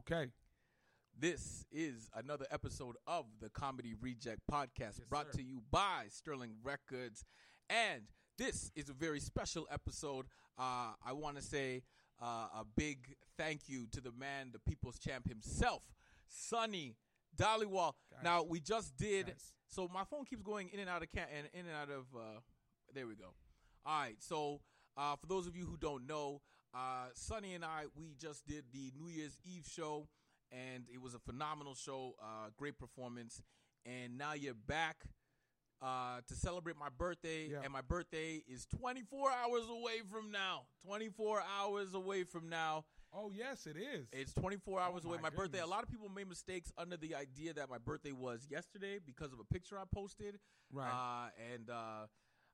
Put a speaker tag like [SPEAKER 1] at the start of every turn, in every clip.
[SPEAKER 1] Okay.
[SPEAKER 2] This is another episode of the Comedy Reject Podcast
[SPEAKER 1] Yes,
[SPEAKER 2] brought
[SPEAKER 1] sir.
[SPEAKER 2] to you by Sterling Records. And this is a very special episode. Uh, I want to say uh, a big thank you to the man, the people's champ himself, Sonny Dhaliwal.
[SPEAKER 1] Guys.
[SPEAKER 2] Now, we just did.
[SPEAKER 1] Guys.
[SPEAKER 2] So my phone keeps going in and out of can and in and out of. Uh, there we go. All right. So uh, for those of you who don't know, uh, Sonny and I we just did the New Year's Eve show, and it was a phenomenal show. Uh, great performance, and now you're back. Uh, to celebrate my birthday,
[SPEAKER 1] Yeah.
[SPEAKER 2] and my birthday is 24 hours away from now. 24 hours away from now.
[SPEAKER 1] Oh yes, it is.
[SPEAKER 2] It's 24 hours
[SPEAKER 1] Oh,
[SPEAKER 2] away.
[SPEAKER 1] my
[SPEAKER 2] My birthday. A lot of people made mistakes under the idea that my birthday was yesterday because of a picture I posted.
[SPEAKER 1] Right.
[SPEAKER 2] Uh, and uh,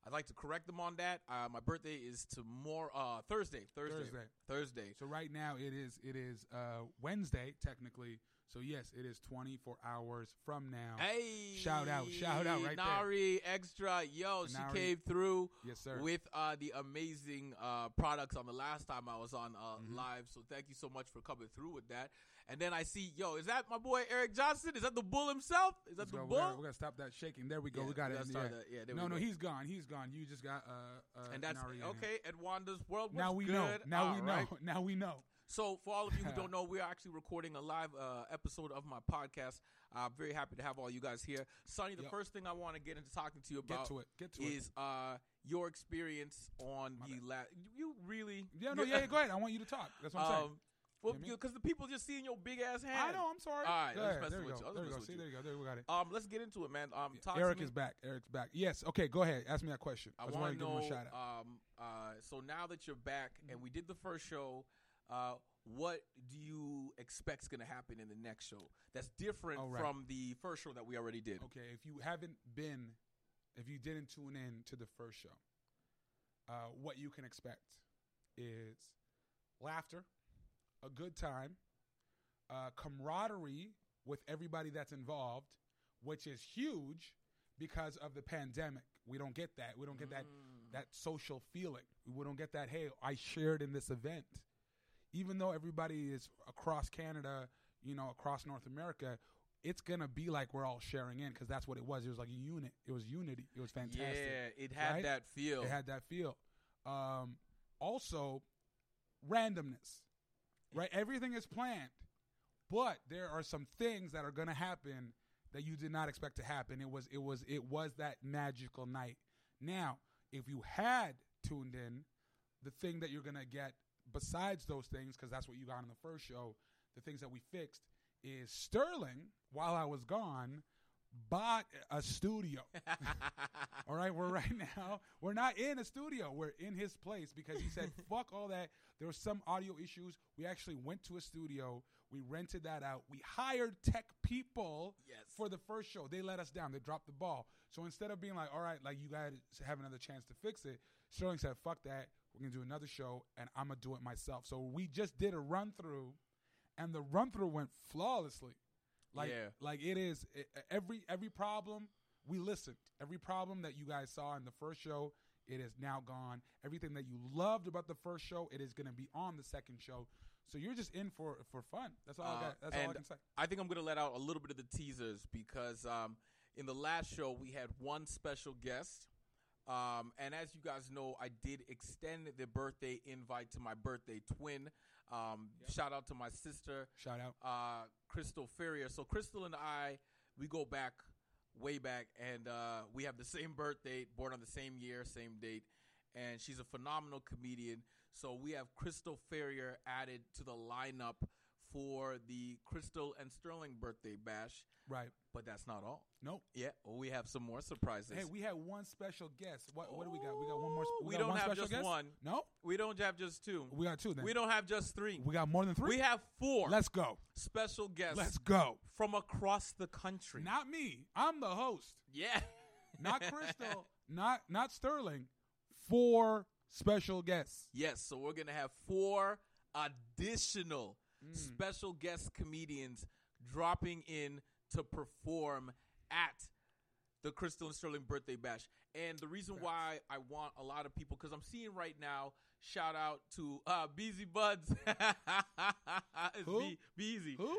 [SPEAKER 2] I'd like to correct them on that. Uh, my birthday is tomorrow, uh, Thursday. Thursday.
[SPEAKER 1] Thursday.
[SPEAKER 2] Thursday.
[SPEAKER 1] so right now it is it is uh, Wednesday technically. So yes, it is 24 hours from now.
[SPEAKER 2] Hey,
[SPEAKER 1] Shout out, shout out right there.
[SPEAKER 2] Nari Extra, yo, she came through.
[SPEAKER 1] Yes, sir.
[SPEAKER 2] With uh, the amazing uh, products on the last time I was on uh,
[SPEAKER 1] Mm-hmm.
[SPEAKER 2] live. So thank you so much for coming through with that. And then I see, yo, is that my boy Eric Johnson? Is that the bull himself? Is that
[SPEAKER 1] Let's
[SPEAKER 2] the
[SPEAKER 1] go.
[SPEAKER 2] bull?
[SPEAKER 1] We're gonna, we're gonna stop that shaking. There we go.
[SPEAKER 2] Yeah,
[SPEAKER 1] we got it.
[SPEAKER 2] start that. Yeah, there
[SPEAKER 1] no, no, he's gone. He's gone. You just got uh, uh
[SPEAKER 2] and that's
[SPEAKER 1] Nari
[SPEAKER 2] okay. And Wanda's world.
[SPEAKER 1] Now we know. Now
[SPEAKER 2] All
[SPEAKER 1] we
[SPEAKER 2] right.
[SPEAKER 1] know. Now we know.
[SPEAKER 2] So, for all of you who don't know, we're actually recording a live uh, episode of my podcast. I'm very happy to have all you guys here. Sonny, the
[SPEAKER 1] Yep.
[SPEAKER 2] first thing I want to get into talking to you about get
[SPEAKER 1] to it. Get to
[SPEAKER 2] is uh, your experience on the last. You really?
[SPEAKER 1] Yeah, no, yeah, yeah, go ahead. I want you to talk. That's what I'm saying.
[SPEAKER 2] Um, well,
[SPEAKER 1] You know I mean?
[SPEAKER 2] because the people just seeing your big ass hand.
[SPEAKER 1] I know. I'm sorry.
[SPEAKER 2] All right,
[SPEAKER 1] Go
[SPEAKER 2] let's
[SPEAKER 1] ahead. there we go.
[SPEAKER 2] you.
[SPEAKER 1] There we
[SPEAKER 2] mess
[SPEAKER 1] go. See,
[SPEAKER 2] you.
[SPEAKER 1] there you go. There we got it.
[SPEAKER 2] Um, let's get into it, man. Um, talk
[SPEAKER 1] Eric is back. Eric's back. Yes. Okay. Go ahead. Ask me that question.
[SPEAKER 2] I
[SPEAKER 1] just
[SPEAKER 2] want to
[SPEAKER 1] give him a
[SPEAKER 2] know.
[SPEAKER 1] shout out.
[SPEAKER 2] Um, uh, so now that you're back and we did the first show, uh, what do you expect is going to happen in the next show? That's different
[SPEAKER 1] right.
[SPEAKER 2] from the first show that we already did.
[SPEAKER 1] Okay, if you haven't been, if you didn't tune in to the first show, uh, what you can expect is laughter, a good time, uh, camaraderie with everybody that's involved, which is huge because of the pandemic. We don't get that. We don't get that that social feeling. We don't get that. Hey, I shared in this event even though everybody is across Canada, you know, across North America, it's gonna be like we're all sharing in because that's what it was. It was like a unit. It was unity. It was fantastic.
[SPEAKER 2] Yeah, it had
[SPEAKER 1] right?
[SPEAKER 2] that feel.
[SPEAKER 1] It had that feel. Um, also, randomness. Right, everything is planned, but there are some things that are gonna happen that you did not expect to happen. It was it was it was that magical night. Now, if you had tuned in, the thing that you're gonna get besides those things, because that's what you got in the first show, the things that we fixed is Sterling, while I was gone, bought a studio. all right, we're right now, we're not in a studio, we're in his place because he said, fuck all that. There were some audio issues. We actually went to a studio, we rented that out, we hired tech people
[SPEAKER 2] Yes.
[SPEAKER 1] for the first show. They let us down, they dropped the ball. So instead of being like, all right, like you guys have another chance to fix it, Sterling said, fuck that. We're gonna do another show and I'm gonna do it myself. So we just did a run through and the run through went flawlessly. Like
[SPEAKER 2] Yeah.
[SPEAKER 1] like it is it, every every problem we listened. Every problem that you guys saw in the first show, it is now gone. Everything that you loved about the first show, it is going to be on the second show. So you're just in for for fun. That's all I
[SPEAKER 2] Uh,
[SPEAKER 1] got. That's all I can say.
[SPEAKER 2] I think I'm going to let out a little bit of the teasers because um, in the last show we had one special guest. Um, and as you guys know, I did extend the birthday invite to my birthday twin. Um, Shout out to my sister.
[SPEAKER 1] Shout out.
[SPEAKER 2] uh, Crystal Ferrier. So Crystal and I, we go back way back, and uh, we have the same birth date, born on the same year, same date. And she's a phenomenal comedian. So we have Crystal Ferrier added to the lineup for the Crystal and Sterling birthday bash.
[SPEAKER 1] Right.
[SPEAKER 2] But that's not all.
[SPEAKER 1] Nope.
[SPEAKER 2] Yeah, well, we have some more surprises.
[SPEAKER 1] Hey, we had one special guest. What what do we got? We got one more.
[SPEAKER 2] Special.
[SPEAKER 1] Oh, we
[SPEAKER 2] don't
[SPEAKER 1] one
[SPEAKER 2] have just
[SPEAKER 1] guest?
[SPEAKER 2] one.
[SPEAKER 1] No,
[SPEAKER 2] we don't have just two.
[SPEAKER 1] we got two. Then
[SPEAKER 2] We don't have just three.
[SPEAKER 1] We got more than three.
[SPEAKER 2] We have four
[SPEAKER 1] Let's go.
[SPEAKER 2] special guests
[SPEAKER 1] Let's go.
[SPEAKER 2] from across the country.
[SPEAKER 1] Not me. I'm the host.
[SPEAKER 2] yeah.
[SPEAKER 1] Not Crystal. not not Sterling. Four special guests.
[SPEAKER 2] Yes, so we're gonna have four additional
[SPEAKER 1] Mm.
[SPEAKER 2] special guest comedians dropping in to perform at the Crystal and Sterling birthday bash. And the reason why I want a lot of people, because I'm seeing right now, shout out to uh, Beezy Buds.
[SPEAKER 1] Who?
[SPEAKER 2] Be- Beezy.
[SPEAKER 1] Who?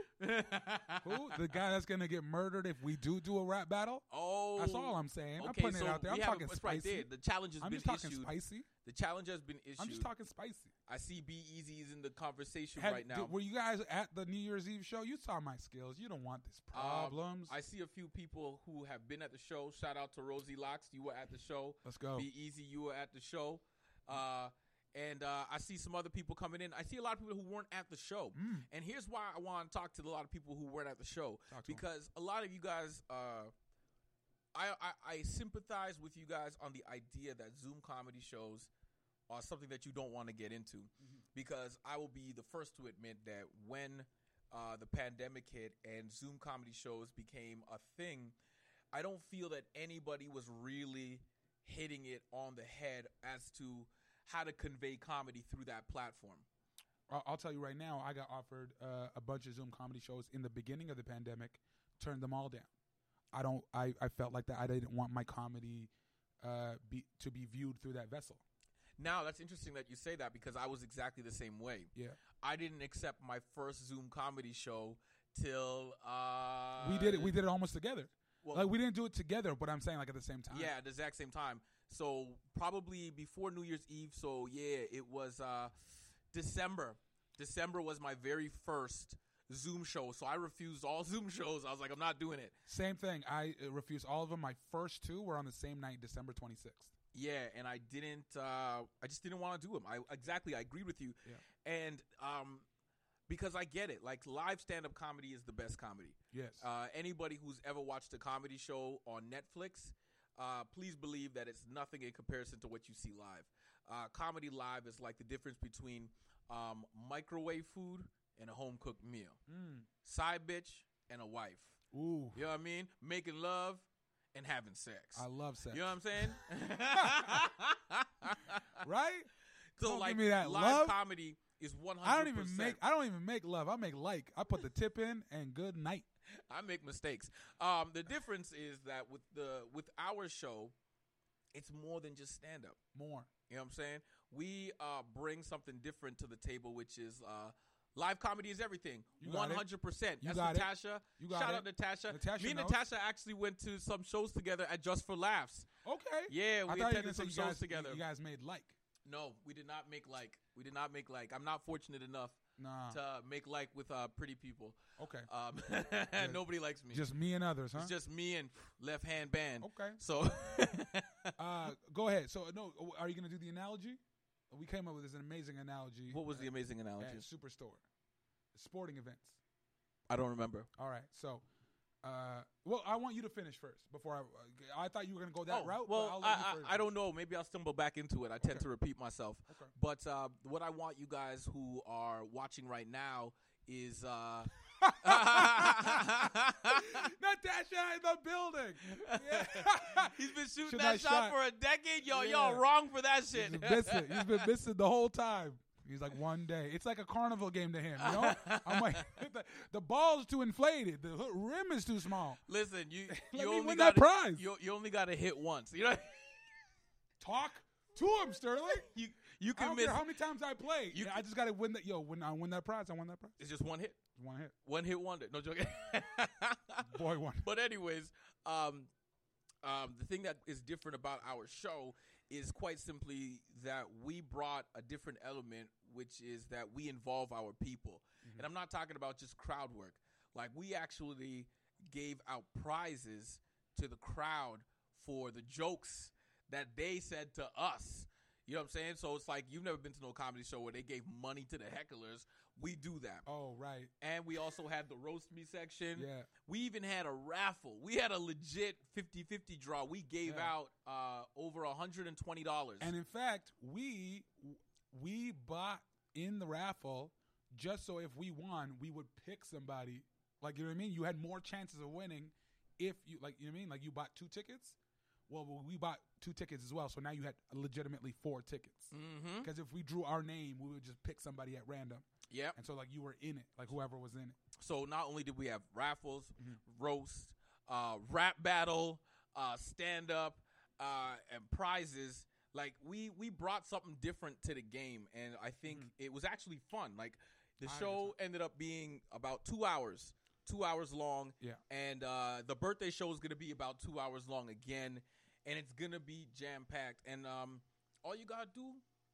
[SPEAKER 1] Who? The guy that's gonna get murdered if we do do a rap battle?
[SPEAKER 2] Oh,
[SPEAKER 1] That's all I'm saying. I'm putting
[SPEAKER 2] so
[SPEAKER 1] it out there. I'm talking
[SPEAKER 2] it's right
[SPEAKER 1] spicy.
[SPEAKER 2] there. The challenge has
[SPEAKER 1] I'm
[SPEAKER 2] been
[SPEAKER 1] just talking
[SPEAKER 2] issued.
[SPEAKER 1] spicy.
[SPEAKER 2] The challenge has been issued.
[SPEAKER 1] I'm just talking spicy.
[SPEAKER 2] I see B Easy's in the conversation
[SPEAKER 1] Have-
[SPEAKER 2] right now.
[SPEAKER 1] did- were you guys at the New Year's Eve show? You saw my skills. You don't want this
[SPEAKER 2] Um,
[SPEAKER 1] problems.
[SPEAKER 2] I see a few people who have been at the show. Shout out to Rosie Locks. You were at the show.
[SPEAKER 1] Let's go.
[SPEAKER 2] Be Easy, you were at the show. Uh, and uh, I see some other people coming in. I see a lot of people who weren't at the show.
[SPEAKER 1] Mm.
[SPEAKER 2] And here's why I want to talk to a lot of people who weren't at the show.
[SPEAKER 1] Talk to 'em.
[SPEAKER 2] Because a lot of you guys, uh, I, I, I sympathize with you guys on the idea that Zoom comedy shows are something that you don't want to get into.
[SPEAKER 1] Mm-hmm.
[SPEAKER 2] Because I will be the first to admit that when uh, the pandemic hit and Zoom comedy shows became a thing, I don't feel that anybody was really hitting it on the head as to how to convey comedy through that platform.
[SPEAKER 1] I'll, tell you right now. I got offered uh, a bunch of Zoom comedy shows in the beginning of the pandemic. Turned them all down. I don't. I, I felt like that. I didn't want my comedy uh, be to be viewed through that vessel.
[SPEAKER 2] Now, that's interesting that you say that because I was exactly the same way.
[SPEAKER 1] Yeah,
[SPEAKER 2] I didn't accept my first Zoom comedy show till uh,
[SPEAKER 1] we did it. We did it almost together.
[SPEAKER 2] Well,
[SPEAKER 1] like we didn't do it together, but I'm saying like at the same time.
[SPEAKER 2] Yeah, the exact same time. So probably before New Year's Eve. So yeah, it was uh, December. December was my very first Zoom show. So I refused all Zoom shows. I was like, I'm not doing it.
[SPEAKER 1] Same thing. I uh, refused all of them. My first two were on the same night, December 26th.
[SPEAKER 2] Yeah, and I didn't. Uh, I just didn't want to do them. I exactly. I agreed with you.
[SPEAKER 1] Yeah.
[SPEAKER 2] And um, because I get it. Like live stand up comedy is the best comedy.
[SPEAKER 1] Yes.
[SPEAKER 2] Uh, anybody who's ever watched a comedy show on Netflix, uh, please believe that it's nothing in comparison to what you see live. Uh, comedy live is like the difference between um, microwave food and a home cooked meal,
[SPEAKER 1] Mm.
[SPEAKER 2] side bitch and a wife.
[SPEAKER 1] Ooh.
[SPEAKER 2] You know what I mean? Making love and having sex.
[SPEAKER 1] I love sex.
[SPEAKER 2] you know what I'm saying?
[SPEAKER 1] right?
[SPEAKER 2] so
[SPEAKER 1] Don't
[SPEAKER 2] like
[SPEAKER 1] give me that
[SPEAKER 2] live
[SPEAKER 1] love.
[SPEAKER 2] comedy is 100.
[SPEAKER 1] I don't even make. I don't even make love. I make like. I put the tip in and good night.
[SPEAKER 2] I make mistakes. Um, the difference is that with the with our show, it's more than just stand up.
[SPEAKER 1] More.
[SPEAKER 2] You know what I'm saying? We uh, bring something different to the table, which is uh, live comedy is everything. One hundred percent. That's
[SPEAKER 1] got it.
[SPEAKER 2] Natasha.
[SPEAKER 1] You got
[SPEAKER 2] Shout
[SPEAKER 1] it.
[SPEAKER 2] out Natasha.
[SPEAKER 1] Natasha
[SPEAKER 2] Me and
[SPEAKER 1] knows.
[SPEAKER 2] Natasha actually went to some shows together at Just for Laughs.
[SPEAKER 1] Okay.
[SPEAKER 2] Yeah, we attended some shows
[SPEAKER 1] guys,
[SPEAKER 2] together.
[SPEAKER 1] You guys made like.
[SPEAKER 2] No, we did not make like. We did not make like. I'm not fortunate enough
[SPEAKER 1] Nah.
[SPEAKER 2] to make like with uh, pretty people.
[SPEAKER 1] Okay.
[SPEAKER 2] Um, nobody likes me.
[SPEAKER 1] Just me and others, huh?
[SPEAKER 2] It's just me and left hand band.
[SPEAKER 1] okay.
[SPEAKER 2] So
[SPEAKER 1] Uh, go ahead. So no, are you gonna do the analogy? We came up with this amazing analogy.
[SPEAKER 2] what was the amazing analogy?
[SPEAKER 1] at Superstore, sporting events.
[SPEAKER 2] I don't remember.
[SPEAKER 1] All right. So, uh, well, I want you to finish first before I. Uh, I thought you were gonna go that route. but
[SPEAKER 2] Oh, Well,
[SPEAKER 1] I'll
[SPEAKER 2] I,
[SPEAKER 1] you
[SPEAKER 2] I, I don't know. Maybe I'll stumble back into it. I tend
[SPEAKER 1] Okay.
[SPEAKER 2] to repeat myself.
[SPEAKER 1] Okay.
[SPEAKER 2] But uh, what I want you guys who are watching right now is. Uh,
[SPEAKER 1] Natasha in the building. Yeah.
[SPEAKER 2] He's been shooting
[SPEAKER 1] Should
[SPEAKER 2] that shot,
[SPEAKER 1] shot?
[SPEAKER 2] for a decade. Yo,
[SPEAKER 1] Yeah.
[SPEAKER 2] y'all wrong for that shit.
[SPEAKER 1] He's been missing. He's been missing the whole time. He's like one day. It's like a carnival game to him. You know. I'm like the, the ball's too inflated. The rim is too small.
[SPEAKER 2] Listen, you
[SPEAKER 1] Let
[SPEAKER 2] you
[SPEAKER 1] me
[SPEAKER 2] only
[SPEAKER 1] win
[SPEAKER 2] got
[SPEAKER 1] that prize.
[SPEAKER 2] You, you only got to hit once. You know,
[SPEAKER 1] Talk to him, Sterling.
[SPEAKER 2] you you
[SPEAKER 1] I
[SPEAKER 2] can
[SPEAKER 1] don't
[SPEAKER 2] miss.
[SPEAKER 1] care how many times I play.
[SPEAKER 2] You
[SPEAKER 1] I just got to win that. Yo, when I win that prize, I win that prize.
[SPEAKER 2] It's just one hit,
[SPEAKER 1] One hit.
[SPEAKER 2] one hit wonder. No joking.
[SPEAKER 1] Boy, one.
[SPEAKER 2] But anyways, um, um, the thing that is different about our show is quite simply that we brought a different element, which is that we involve our people, and I'm not talking about just crowd work. Like we actually gave out prizes to the crowd for the jokes that they said to us. You know what I'm saying? So it's like you've never been to no comedy show where they gave money to the hecklers. We do that.
[SPEAKER 1] Oh, right.
[SPEAKER 2] And we also had the roast me section.
[SPEAKER 1] Yeah.
[SPEAKER 2] We even had a raffle. We had a legit 50-50 draw. We gave
[SPEAKER 1] Yeah.
[SPEAKER 2] out uh, over $120.
[SPEAKER 1] And in fact, we we bought in the raffle just so if we won, we would pick somebody. Like you know what I mean? You had more chances of winning if you like you know what I mean? Like you bought two tickets. Well, we bought two tickets as well, so now you had legitimately four tickets.
[SPEAKER 2] mm-hmm.
[SPEAKER 1] Because if we drew our name, we would just pick somebody at random,
[SPEAKER 2] Yeah.
[SPEAKER 1] and so like you were in it, like whoever was in it.
[SPEAKER 2] So not only did we have raffles,
[SPEAKER 1] Mhm.
[SPEAKER 2] roast, uh, rap battle, uh, stand up, uh, and prizes. Like we we brought something different to the game, and I think it was actually fun. Like the
[SPEAKER 1] I
[SPEAKER 2] show ended up being about two hours, two hours long.
[SPEAKER 1] Yeah.
[SPEAKER 2] And uh, the birthday show is gonna be about two hours long again, and it's gonna be jam packed. And um, all you gotta do,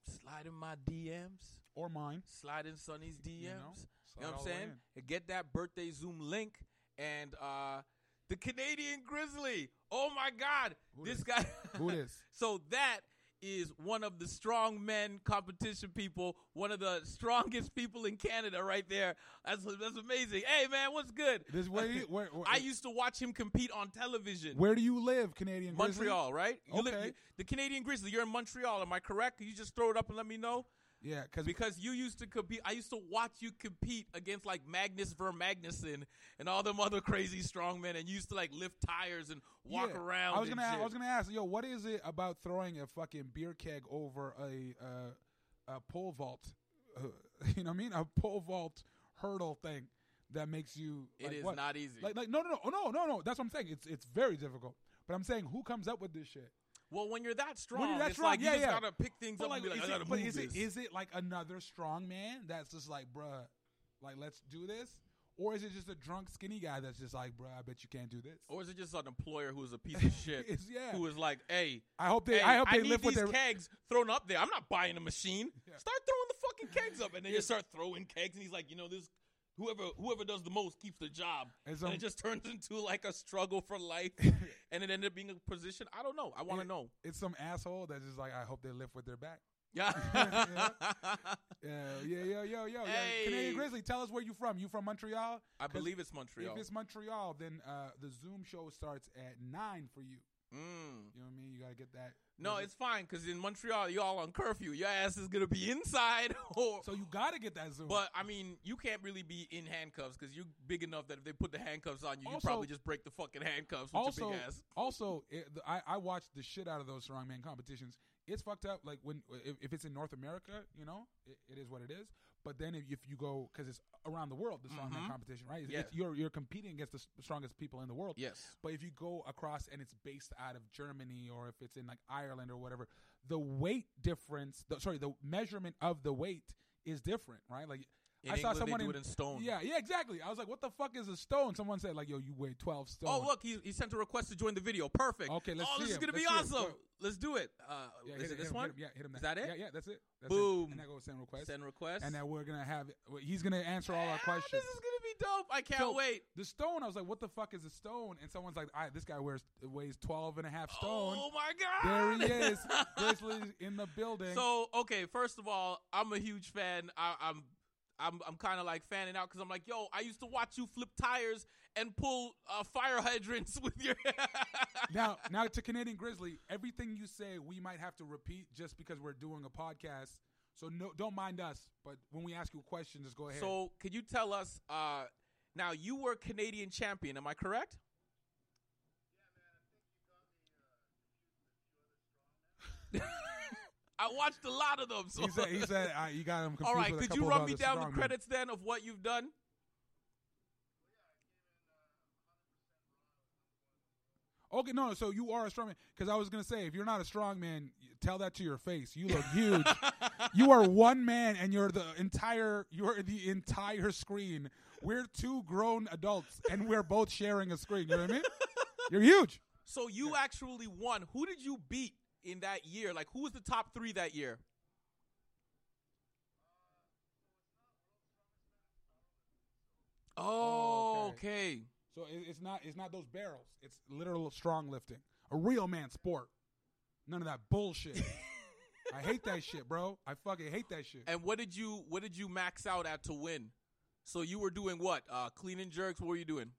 [SPEAKER 2] slide in my DMs,
[SPEAKER 1] or mine.
[SPEAKER 2] slide in Sonny's DMs. You know,
[SPEAKER 1] Slide
[SPEAKER 2] what I'm saying? And get that birthday Zoom link and uh, the Canadian Grizzly. Oh my God,
[SPEAKER 1] Who
[SPEAKER 2] this
[SPEAKER 1] dis?
[SPEAKER 2] guy.
[SPEAKER 1] Who dis?
[SPEAKER 2] so that is one of the strong men competition people, one of the strongest people in Canada, right there. That's that's amazing. Hey man, what's good?
[SPEAKER 1] This you, where, where
[SPEAKER 2] I used to watch him compete on television.
[SPEAKER 1] where do you live, Canadian Grizzly?
[SPEAKER 2] Montreal, right? You
[SPEAKER 1] Okay.
[SPEAKER 2] you- the Canadian Grizzly. You're in Montreal. Am I correct? Can you just throw it up and let me know?
[SPEAKER 1] Yeah, because
[SPEAKER 2] Because you used to compete. I used to watch you compete against like Magnus Ver Magnusson and all them other crazy strongmen, and you used to like lift tires and walk
[SPEAKER 1] Yeah.
[SPEAKER 2] around.
[SPEAKER 1] I was gonna,
[SPEAKER 2] shit.
[SPEAKER 1] I was gonna ask, yo, what is it about throwing a fucking beer keg over a uh, a pole vault? Uh, you know what I mean? A pole vault hurdle thing that makes you.
[SPEAKER 2] It
[SPEAKER 1] like,
[SPEAKER 2] is
[SPEAKER 1] what?
[SPEAKER 2] not easy.
[SPEAKER 1] Like, like, no, no, no, oh, no, no, no. That's what I'm saying. It's it's very difficult. But I'm saying, who comes up with this shit?
[SPEAKER 2] Well, when you're that strong,
[SPEAKER 1] you're that
[SPEAKER 2] it's
[SPEAKER 1] strong,
[SPEAKER 2] like
[SPEAKER 1] yeah,
[SPEAKER 2] you just
[SPEAKER 1] yeah.
[SPEAKER 2] gotta pick things
[SPEAKER 1] But
[SPEAKER 2] up
[SPEAKER 1] like,
[SPEAKER 2] and be like,
[SPEAKER 1] is
[SPEAKER 2] I
[SPEAKER 1] it,
[SPEAKER 2] gotta
[SPEAKER 1] but
[SPEAKER 2] move
[SPEAKER 1] is
[SPEAKER 2] this.
[SPEAKER 1] is it like another strong man that's just like, bruh, like let's do this, or is it just a drunk skinny guy that's just like, bruh, I bet you can't do this?
[SPEAKER 2] or is it just an employer who's a piece of shit?
[SPEAKER 1] Yeah.
[SPEAKER 2] Who is like, hey,
[SPEAKER 1] I hope they.
[SPEAKER 2] hey,
[SPEAKER 1] I hope they
[SPEAKER 2] need
[SPEAKER 1] live with
[SPEAKER 2] these
[SPEAKER 1] their.
[SPEAKER 2] kegs thrown up there. I'm not buying a machine.
[SPEAKER 1] Yeah.
[SPEAKER 2] Start throwing the fucking kegs up, and then you start throwing kegs, and he's like, you know, this whoever whoever does the most keeps the job,
[SPEAKER 1] And
[SPEAKER 2] and, it just turns into like a struggle for life, and it ended up being a position. I don't know. I want to know.
[SPEAKER 1] It's some asshole that's just like, I hope they lift with their back.
[SPEAKER 2] Yeah.
[SPEAKER 1] Yeah, yeah, yeah, yo, yo, yo.
[SPEAKER 2] Hey.
[SPEAKER 1] Canadian Grizzly, tell us where you from. You from Montreal?
[SPEAKER 2] I believe it's Montreal.
[SPEAKER 1] If it's Montreal, then uh, the Zoom show starts at nine for you.
[SPEAKER 2] Mm.
[SPEAKER 1] You know what I mean? You gotta get that.
[SPEAKER 2] No, it's fine because in Montreal, y'all on curfew. Your ass is gonna be inside, or
[SPEAKER 1] so you gotta get that Zoom.
[SPEAKER 2] But I mean, you can't really be in handcuffs because you're big enough that if they put the handcuffs on you, you
[SPEAKER 1] Also-
[SPEAKER 2] probably just break the fucking handcuffs with
[SPEAKER 1] also,
[SPEAKER 2] your big ass.
[SPEAKER 1] also, it, the, I I watched the shit out of those strongman competitions. It's fucked up. Like when if, if it's in North America, you know, it, it is what it is. But then if, if you go because it's around the world, the strongman
[SPEAKER 2] Mhm.
[SPEAKER 1] competition, right? It's,
[SPEAKER 2] Yeah.
[SPEAKER 1] it's, you're you're competing against the strongest people in the world.
[SPEAKER 2] Yes.
[SPEAKER 1] But if you go across and it's based out of Germany or if it's in like Ireland or whatever, the weight difference, the, sorry, the measurement of the weight is different, right? Like
[SPEAKER 2] In
[SPEAKER 1] I saw
[SPEAKER 2] England,
[SPEAKER 1] someone
[SPEAKER 2] they do
[SPEAKER 1] in,
[SPEAKER 2] it in stone.
[SPEAKER 1] Yeah, yeah, exactly. I was like, what the fuck is a stone? Someone said like, yo, you weigh 12 stone.
[SPEAKER 2] Oh, look, he, he sent a request to join the video. Perfect.
[SPEAKER 1] Okay, let's
[SPEAKER 2] Oh,
[SPEAKER 1] see
[SPEAKER 2] this is gonna be
[SPEAKER 1] Let's him.
[SPEAKER 2] awesome.
[SPEAKER 1] Go.
[SPEAKER 2] Let's do it. Uh,
[SPEAKER 1] Yeah,
[SPEAKER 2] is
[SPEAKER 1] hit
[SPEAKER 2] it this
[SPEAKER 1] him,
[SPEAKER 2] one?
[SPEAKER 1] Hit him, yeah, hit him.
[SPEAKER 2] Is that it?
[SPEAKER 1] Yeah, yeah, that's it. That's
[SPEAKER 2] Boom.
[SPEAKER 1] It. And that goes send request.
[SPEAKER 2] Send request.
[SPEAKER 1] and then we're gonna have. He's gonna answer all our
[SPEAKER 2] Ah,
[SPEAKER 1] questions.
[SPEAKER 2] This is gonna be dope. I can't
[SPEAKER 1] So,
[SPEAKER 2] wait.
[SPEAKER 1] The stone, I was like, what the fuck is a stone? And someone's like, all right, this guy wears weighs 12 and a half stone.
[SPEAKER 2] Oh my god!
[SPEAKER 1] There he is, Grizzly in the building.
[SPEAKER 2] So okay, first of all, I'm a huge fan. I, I'm I'm I'm kind of like fanning out because I'm like, yo, I used to watch you flip tires and pull uh, fire hydrants with your.
[SPEAKER 1] now, now to Canadian Grizzly, everything you say, we might have to repeat just because we're doing a podcast. So no, don't mind us. But when we ask you a question, just go ahead.
[SPEAKER 2] so can you tell us? Uh, now you were Canadian champion. Am I correct? I watched a lot of them. So
[SPEAKER 1] he said, he said uh, you got him confused
[SPEAKER 2] all right, could you run me down the credits then of what you've done?
[SPEAKER 1] Okay, no, so you are a strongman. Because I was gonna say, if you're not a strongman, tell that to your face. You look huge. you are one man, and you're the entire. You're the entire screen. We're two grown adults, and we're both sharing a screen. You know what I mean? You're huge.
[SPEAKER 2] So you actually won. Who did you beat in that year? Like who was the top three that year? Oh,
[SPEAKER 1] Okay.
[SPEAKER 2] okay.
[SPEAKER 1] So it's not. It's not those barrels. It's literal strong lifting. A real man sport. None of that bullshit. I hate that shit, bro. I fucking hate that shit.
[SPEAKER 2] And what did you what did you max out at to win? So you were doing what? Uh, clean and jerks. What were you doing?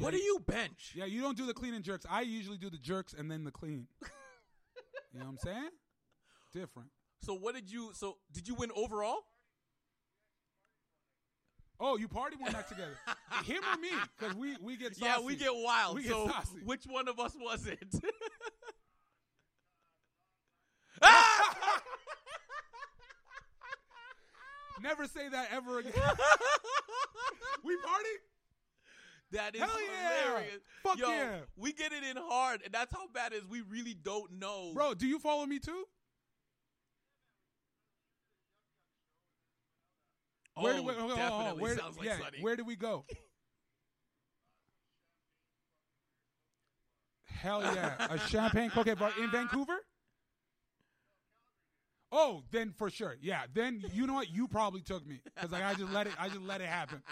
[SPEAKER 2] What do you bench?
[SPEAKER 1] Yeah, you don't do the clean and jerks. I usually do the jerks and then the clean. you know what I'm saying? Different.
[SPEAKER 2] So what did you? So did you win overall?
[SPEAKER 1] Oh, you party one night together. Him or me? Because we we get saucy.
[SPEAKER 2] Yeah, we get wild.
[SPEAKER 1] We get
[SPEAKER 2] so
[SPEAKER 1] saucy.
[SPEAKER 2] which one of us was it?
[SPEAKER 1] Never say that ever again. we party.
[SPEAKER 2] That is
[SPEAKER 1] Hell yeah.
[SPEAKER 2] hilarious.
[SPEAKER 1] Fuck
[SPEAKER 2] Yo,
[SPEAKER 1] yeah.
[SPEAKER 2] we get it in hard, and that's how bad it is. We really don't know,
[SPEAKER 1] Bro, do you follow me too?
[SPEAKER 2] Oh,
[SPEAKER 1] Where did we, hold on, hold on,
[SPEAKER 2] definitely
[SPEAKER 1] where,
[SPEAKER 2] sounds like
[SPEAKER 1] yeah,
[SPEAKER 2] Sonny.
[SPEAKER 1] where did we go? Hell yeah, a champagne cocktail bar in Vancouver. Oh, then for sure, yeah. Then you know what? You probably took me because like I just let it. I just let it happen.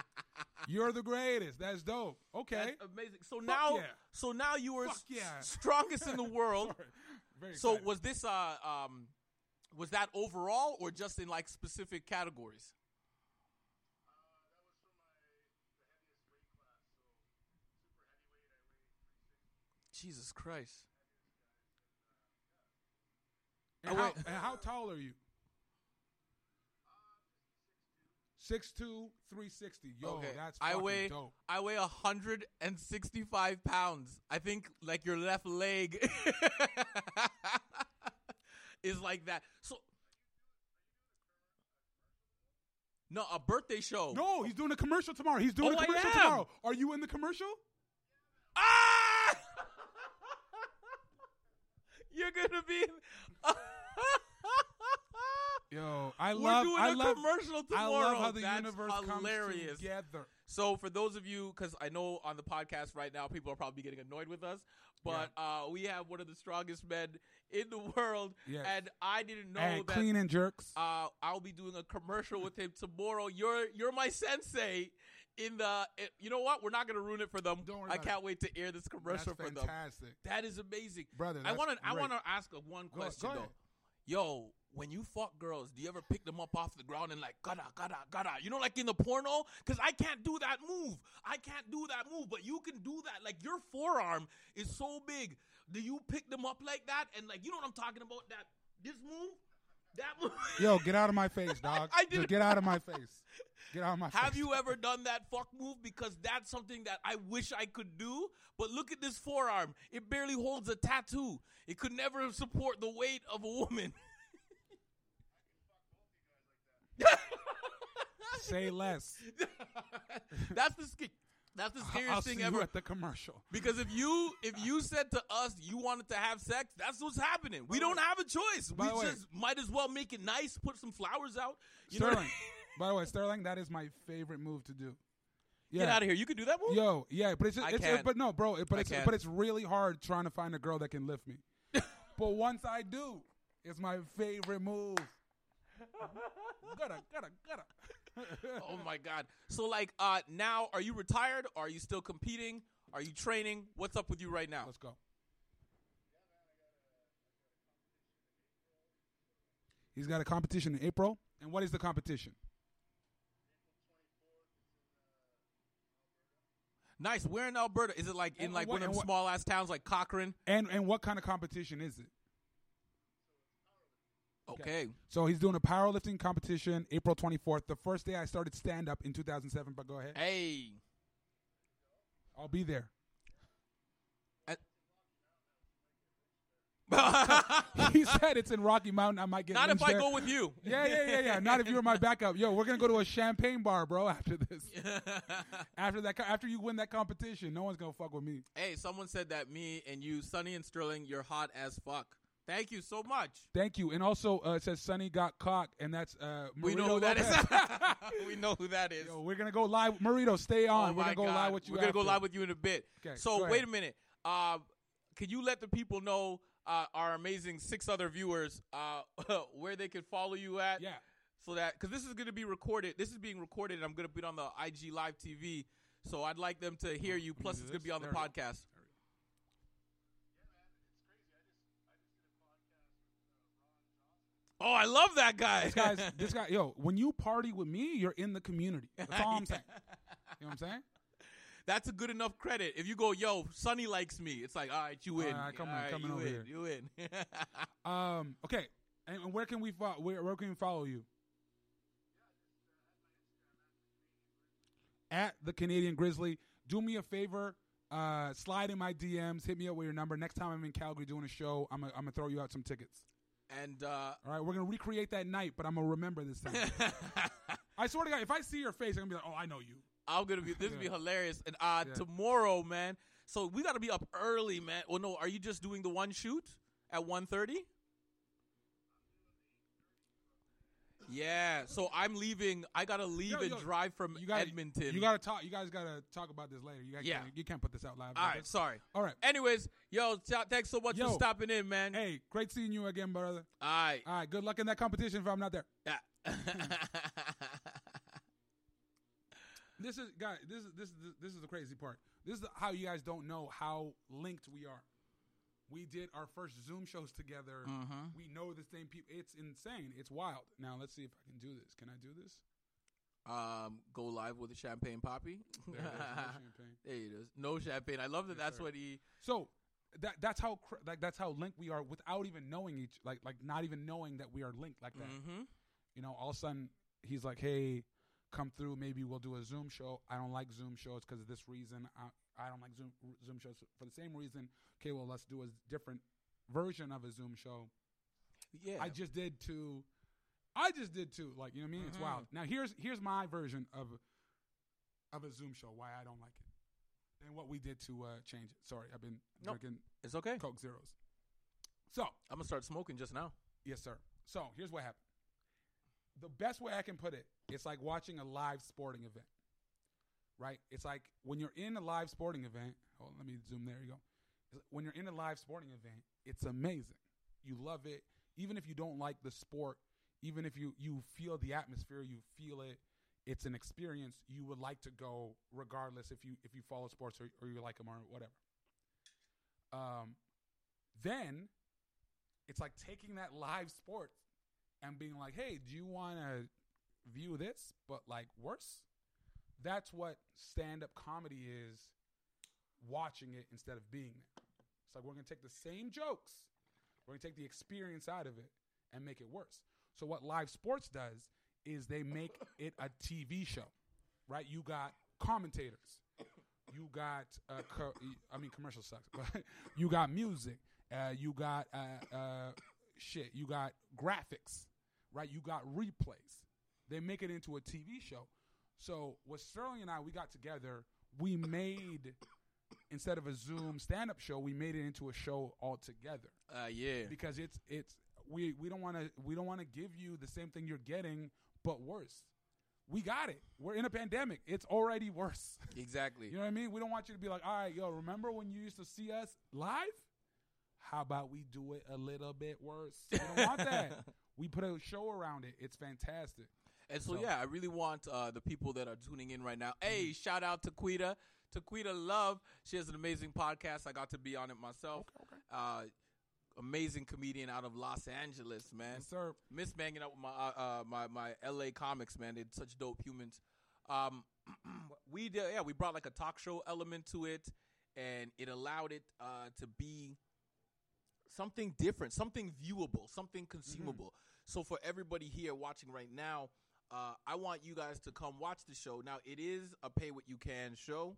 [SPEAKER 1] You're the greatest. That's dope. Okay.
[SPEAKER 2] That's amazing. So now,
[SPEAKER 1] yeah.
[SPEAKER 2] so now you were
[SPEAKER 1] Fuck
[SPEAKER 2] s-
[SPEAKER 1] yeah.
[SPEAKER 2] strongest in the world.
[SPEAKER 1] Very
[SPEAKER 2] So
[SPEAKER 1] excited.
[SPEAKER 2] was this uh um was that overall or just in like specific categories? Jesus Christ.
[SPEAKER 1] And, how, and how tall are you? Six two, three sixty. Yo,
[SPEAKER 2] okay.
[SPEAKER 1] that's
[SPEAKER 2] I weigh
[SPEAKER 1] dope.
[SPEAKER 2] I weigh 165 pounds. I think like your left leg is like that. So No, a birthday show.
[SPEAKER 1] No, he's doing a commercial tomorrow. He's doing
[SPEAKER 2] Oh,
[SPEAKER 1] a commercial tomorrow. Are you in the commercial?
[SPEAKER 2] Ah! You're gonna be.
[SPEAKER 1] Yo, I
[SPEAKER 2] We're
[SPEAKER 1] love.
[SPEAKER 2] doing
[SPEAKER 1] I
[SPEAKER 2] a
[SPEAKER 1] love.
[SPEAKER 2] commercial
[SPEAKER 1] I
[SPEAKER 2] tomorrow.
[SPEAKER 1] love how the
[SPEAKER 2] That's
[SPEAKER 1] universe
[SPEAKER 2] hilarious.
[SPEAKER 1] comes together.
[SPEAKER 2] So for those of you, because I know on the podcast right now, people are probably getting annoyed with us, but uh, we have one of the strongest men in the world,
[SPEAKER 1] Yes.
[SPEAKER 2] and I didn't know
[SPEAKER 1] and
[SPEAKER 2] that.
[SPEAKER 1] clean and jerks.
[SPEAKER 2] uh, I'll be doing a commercial with him tomorrow. You're you're my sensei. In the, it- you know what? We're not gonna ruin it for them.
[SPEAKER 1] Don't worry
[SPEAKER 2] I
[SPEAKER 1] about
[SPEAKER 2] can't wait to air this
[SPEAKER 1] That's
[SPEAKER 2] commercial for them.
[SPEAKER 1] fantastic,
[SPEAKER 2] That is amazing,
[SPEAKER 1] brother.
[SPEAKER 2] I
[SPEAKER 1] that's
[SPEAKER 2] want to. I
[SPEAKER 1] great.
[SPEAKER 2] want to ask a one
[SPEAKER 1] Go-
[SPEAKER 2] question
[SPEAKER 1] go
[SPEAKER 2] though. Yo, when you fuck girls, do you ever pick them up off the ground and like gada gada gada? You know, like in the porno, because I can't do that move. I can't do that move, but you can do that. Like your forearm is so big. Do you pick them up like that and like you know what I'm talking about? That this move, that.
[SPEAKER 1] Yo, get out of my face, dog.
[SPEAKER 2] I
[SPEAKER 1] Just
[SPEAKER 2] didn't-
[SPEAKER 1] get out of my face. Get out of my face.
[SPEAKER 2] Have you ever done that fuck move? Because that's something that I wish I could do. But look at this forearm. It barely holds a tattoo. It could never support the weight of a woman.
[SPEAKER 1] say less?
[SPEAKER 2] that's the sc- that's the scariest
[SPEAKER 1] I'll
[SPEAKER 2] thing
[SPEAKER 1] see
[SPEAKER 2] ever.
[SPEAKER 1] you at the commercial.
[SPEAKER 2] Because if you if you said to us you wanted to have sex, that's what's happening. We don't have a choice.
[SPEAKER 1] By
[SPEAKER 2] we
[SPEAKER 1] way-
[SPEAKER 2] just might as well make it nice, put some flowers out. You know I
[SPEAKER 1] Sterling. By the way, Sterling, that is my favorite move to do. Yeah.
[SPEAKER 2] Get out of here. You can do that move?
[SPEAKER 1] Yo, yeah, but it's,
[SPEAKER 2] I
[SPEAKER 1] it's but no, bro, it, but
[SPEAKER 2] I
[SPEAKER 1] it's
[SPEAKER 2] can't.
[SPEAKER 1] but it's really hard trying to find a girl that can lift me. but once I do, it's my favorite move. gotta, gotta, gotta.
[SPEAKER 2] Oh my god. So like uh now are you retired? Are you still competing? Are you training? What's up with you right now?
[SPEAKER 1] Let's go. He's got a competition in April. And what is the competition?
[SPEAKER 2] Nice. Where in Alberta? Is it like in
[SPEAKER 1] And
[SPEAKER 2] like
[SPEAKER 1] what-
[SPEAKER 2] one of them
[SPEAKER 1] what-
[SPEAKER 2] small ass towns like Cochrane?
[SPEAKER 1] And and what kind of competition is it?
[SPEAKER 2] Okay.
[SPEAKER 1] So he's doing a powerlifting competition April 24th. The first day I started stand up in 2007, but go ahead.
[SPEAKER 2] Hey.
[SPEAKER 1] I'll be there. He said it's in Rocky Mountain. I might get
[SPEAKER 2] Not if I
[SPEAKER 1] there.
[SPEAKER 2] go with you.
[SPEAKER 1] Yeah, yeah, yeah, yeah. Not if you're my backup. Yo, we're gonna go to a champagne bar, bro. After this, after that, after you win that competition, no one's gonna fuck with me.
[SPEAKER 2] hey, someone said that me and you, Sonny and Sterling, you're hot as fuck. Thank you so much.
[SPEAKER 1] Thank you. And also, uh, it says Sonny got cock, and that's uh,
[SPEAKER 2] We know who that is. We know who that is.
[SPEAKER 1] Yo, we're gonna go live. Marito, stay on.
[SPEAKER 2] Oh
[SPEAKER 1] we're gonna go
[SPEAKER 2] God.
[SPEAKER 1] live with you.
[SPEAKER 2] We're gonna go live with you in a bit.
[SPEAKER 1] Okay,
[SPEAKER 2] So wait a minute. Uh, can you let the people know uh, our amazing six other viewers uh, where they can follow you at?
[SPEAKER 1] Yeah.
[SPEAKER 2] So that because this is going to be recorded. This is being recorded, and I'm going to put it on the IG Live TV. So I'd like them to hear you. Plus, it's going to be on the podcast. Oh, I love that guy.
[SPEAKER 1] This guy's this guy. Yo, when you party with me, you're in the community. That's all I'm saying. You know what I'm saying?
[SPEAKER 2] That's a good enough credit. If you go, yo, Sonny likes me, it's like, all right, you win.
[SPEAKER 1] All right, come
[SPEAKER 2] All
[SPEAKER 1] on,
[SPEAKER 2] right,
[SPEAKER 1] come on
[SPEAKER 2] you
[SPEAKER 1] over
[SPEAKER 2] win.
[SPEAKER 1] here.
[SPEAKER 2] You win.
[SPEAKER 1] Um. Okay. And, and where can we follow? Where, where can we follow you? At the Canadian Grizzly. Do me a favor. Uh, slide in my DMs. Hit me up with your number. Next time I'm in Calgary doing a show, I'm gonna throw you out some tickets.
[SPEAKER 2] And uh,
[SPEAKER 1] All right. We're gonna recreate that night, but I'm gonna remember this time. I swear to God, if I see your face, I'm gonna be like, oh, I know you.
[SPEAKER 2] I'm gonna be this would be hilarious. And uh
[SPEAKER 1] Yeah.
[SPEAKER 2] tomorrow, man. So we gotta be up early, man. Well no, are you just doing the one shoot at 1.30? Yeah, so I'm leaving. I gotta leave
[SPEAKER 1] Yo,
[SPEAKER 2] and drive from
[SPEAKER 1] You got
[SPEAKER 2] Edmonton.
[SPEAKER 1] You gotta talk. You guys gotta talk about this later. You guys
[SPEAKER 2] Yeah.
[SPEAKER 1] can't, you can't put this out live.
[SPEAKER 2] All right,
[SPEAKER 1] this.
[SPEAKER 2] sorry.
[SPEAKER 1] All right.
[SPEAKER 2] Anyways, yo, thanks so much
[SPEAKER 1] Yo.
[SPEAKER 2] for stopping in, man.
[SPEAKER 1] Hey, great seeing you again, brother.
[SPEAKER 2] All right.
[SPEAKER 1] All right. Good luck in that competition if I'm not there.
[SPEAKER 2] Yeah.
[SPEAKER 1] This is guys. This is this is this is the crazy part. This is how you guys don't know how linked we are. We did our first Zoom shows together.
[SPEAKER 2] Mhm.
[SPEAKER 1] We know the same people. It's insane. It's wild. Now let's see if I can do this. Can I do this?
[SPEAKER 2] um, go live with a champagne poppy.
[SPEAKER 1] There it is. No champagne.
[SPEAKER 2] There it is. No champagne. I love that.
[SPEAKER 1] Yes,
[SPEAKER 2] that's
[SPEAKER 1] sir.
[SPEAKER 2] what he.
[SPEAKER 1] So that that's how cr- like that's how linked we are without even knowing each like like not even knowing that we are linked like that.
[SPEAKER 2] Mm-hmm.
[SPEAKER 1] You know, all of a sudden he's like, "Hey, come through. Maybe we'll do a Zoom show." I don't like Zoom shows because of this reason. I I don't like Zoom Zoom shows for the same reason. Okay, well let's do a different version of a Zoom show.
[SPEAKER 2] Yeah.
[SPEAKER 1] I just did two. I just did two. Like you know what I mean? It's
[SPEAKER 2] Mhm.
[SPEAKER 1] wild. Now here's here's my version of of a Zoom show. Why I don't like it, and what we did to uh, change it. Sorry, I've been
[SPEAKER 2] Nope.
[SPEAKER 1] drinking
[SPEAKER 2] it's okay.
[SPEAKER 1] Coke Zeros. So
[SPEAKER 2] I'm gonna start smoking just now.
[SPEAKER 1] yes, sir. So here's what happened. The best way I can put it, it's like watching a live sporting event. Right? It's like when you're in a live sporting event. Oh, let me zoom. There you go. When you're in a live sporting event, it's amazing. You love it, even if you don't like the sport. Even if you you feel the atmosphere, you feel it. It's an experience you would like to go, regardless if you if you follow sports or, or you like them or whatever. Um, then it's like taking that live sport and being like, "Hey, do you want to view this, but like worse?" That's what stand-up comedy is. Watching it instead of being there. It's like we're gonna take the same jokes, we're gonna take the experience out of it and make it worse. So what live sports does is they make it a TV show, right? You got commentators, you got uh, co- I mean commercial sucks, but you got music, uh, you got uh, uh, shit, you got graphics, right? You got replays. They make it into a TV show. So what Sterling and I we got together, we made instead of a Zoom stand-up show, we made it into a show altogether
[SPEAKER 2] Uh, yeah.
[SPEAKER 1] because it's it's we we don't want to we don't want to give you the same thing you're getting but worse. We got it. We're in a pandemic. It's already worse.
[SPEAKER 2] Exactly.
[SPEAKER 1] You know what I mean? We don't want you to be like, "All right, yo, remember when you used to see us live? How about we do it a little bit worse?" We don't want that. We put a show around it. It's fantastic.
[SPEAKER 2] And so,
[SPEAKER 1] So-
[SPEAKER 2] yeah, I really want uh, the people that are tuning in right now. Hey, shout out to Quita. To Quita Love. She has an amazing podcast. I got to be on it myself.
[SPEAKER 1] Okay.
[SPEAKER 2] Uh, amazing comedian out of Los Angeles, man.
[SPEAKER 1] Yes, sir.
[SPEAKER 2] Miss banging out with my uh, uh, my my LA comics, man. They're such dope humans. Um, we did, yeah, we brought like a talk show element to it, and it allowed it uh, to be something different, something viewable, something consumable. So for everybody here watching right now, uh, I want you guys to come watch the show. Now it is a pay what you can show,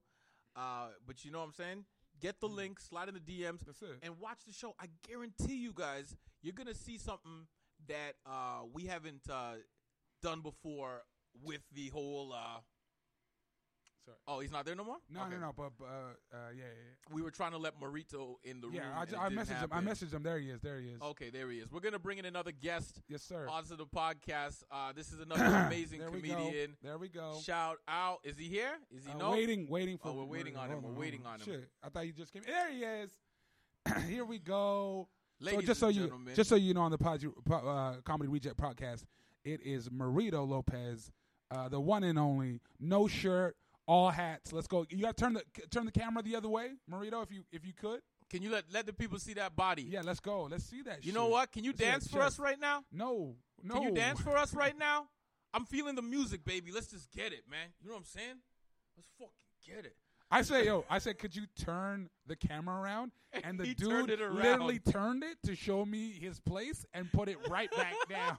[SPEAKER 2] uh, but you know what I'm saying. Get the link, slide in the DMs, and watch the show. I guarantee you guys, you're gonna see something that uh, we haven't uh, done before with the whole.
[SPEAKER 1] Sorry.
[SPEAKER 2] oh, he's not there no more.
[SPEAKER 1] No,
[SPEAKER 2] Okay.
[SPEAKER 1] no, no. But uh, uh, yeah, yeah,
[SPEAKER 2] We were trying to let Marito in the room.
[SPEAKER 1] yeah I,
[SPEAKER 2] and it
[SPEAKER 1] I
[SPEAKER 2] didn't
[SPEAKER 1] messaged him. I
[SPEAKER 2] happen.
[SPEAKER 1] messaged him. There he is. There he is.
[SPEAKER 2] Okay, there he is. We're gonna bring in another guest
[SPEAKER 1] Yes, sir.
[SPEAKER 2] onto the podcast. Uh, this is another amazing
[SPEAKER 1] there we
[SPEAKER 2] comedian.
[SPEAKER 1] go. There we go.
[SPEAKER 2] Shout out! Is he here? Is he
[SPEAKER 1] Uh,
[SPEAKER 2] no?
[SPEAKER 1] Waiting, waiting for.
[SPEAKER 2] Oh, we're waiting on him.
[SPEAKER 1] hold
[SPEAKER 2] We're
[SPEAKER 1] hold
[SPEAKER 2] waiting on him.
[SPEAKER 1] Shit, I thought you just came. There he is. Here we go.
[SPEAKER 2] Ladies
[SPEAKER 1] so just so
[SPEAKER 2] and
[SPEAKER 1] you,
[SPEAKER 2] gentlemen.
[SPEAKER 1] just so you know, on the pod, uh, comedy reject podcast, it is Marito Lopez, uh, the one and only, no shirt, all hats. Let's go. You got to turn the turn the camera the other way, Marito, if you if you could.
[SPEAKER 2] Can you let let the people see that body?
[SPEAKER 1] Yeah, let's go. Let's see that.
[SPEAKER 2] You know what? Can you
[SPEAKER 1] Let's
[SPEAKER 2] dance for us right now?
[SPEAKER 1] No, no.
[SPEAKER 2] Can you dance for us right now? I'm feeling the music, baby. Let's just get it, man. You know what I'm saying? Let's fucking get it.
[SPEAKER 1] I say, yo, I said, could you turn the camera around? And the
[SPEAKER 2] He
[SPEAKER 1] dude
[SPEAKER 2] turned it around.
[SPEAKER 1] literally turned it to show me his place and put it right back down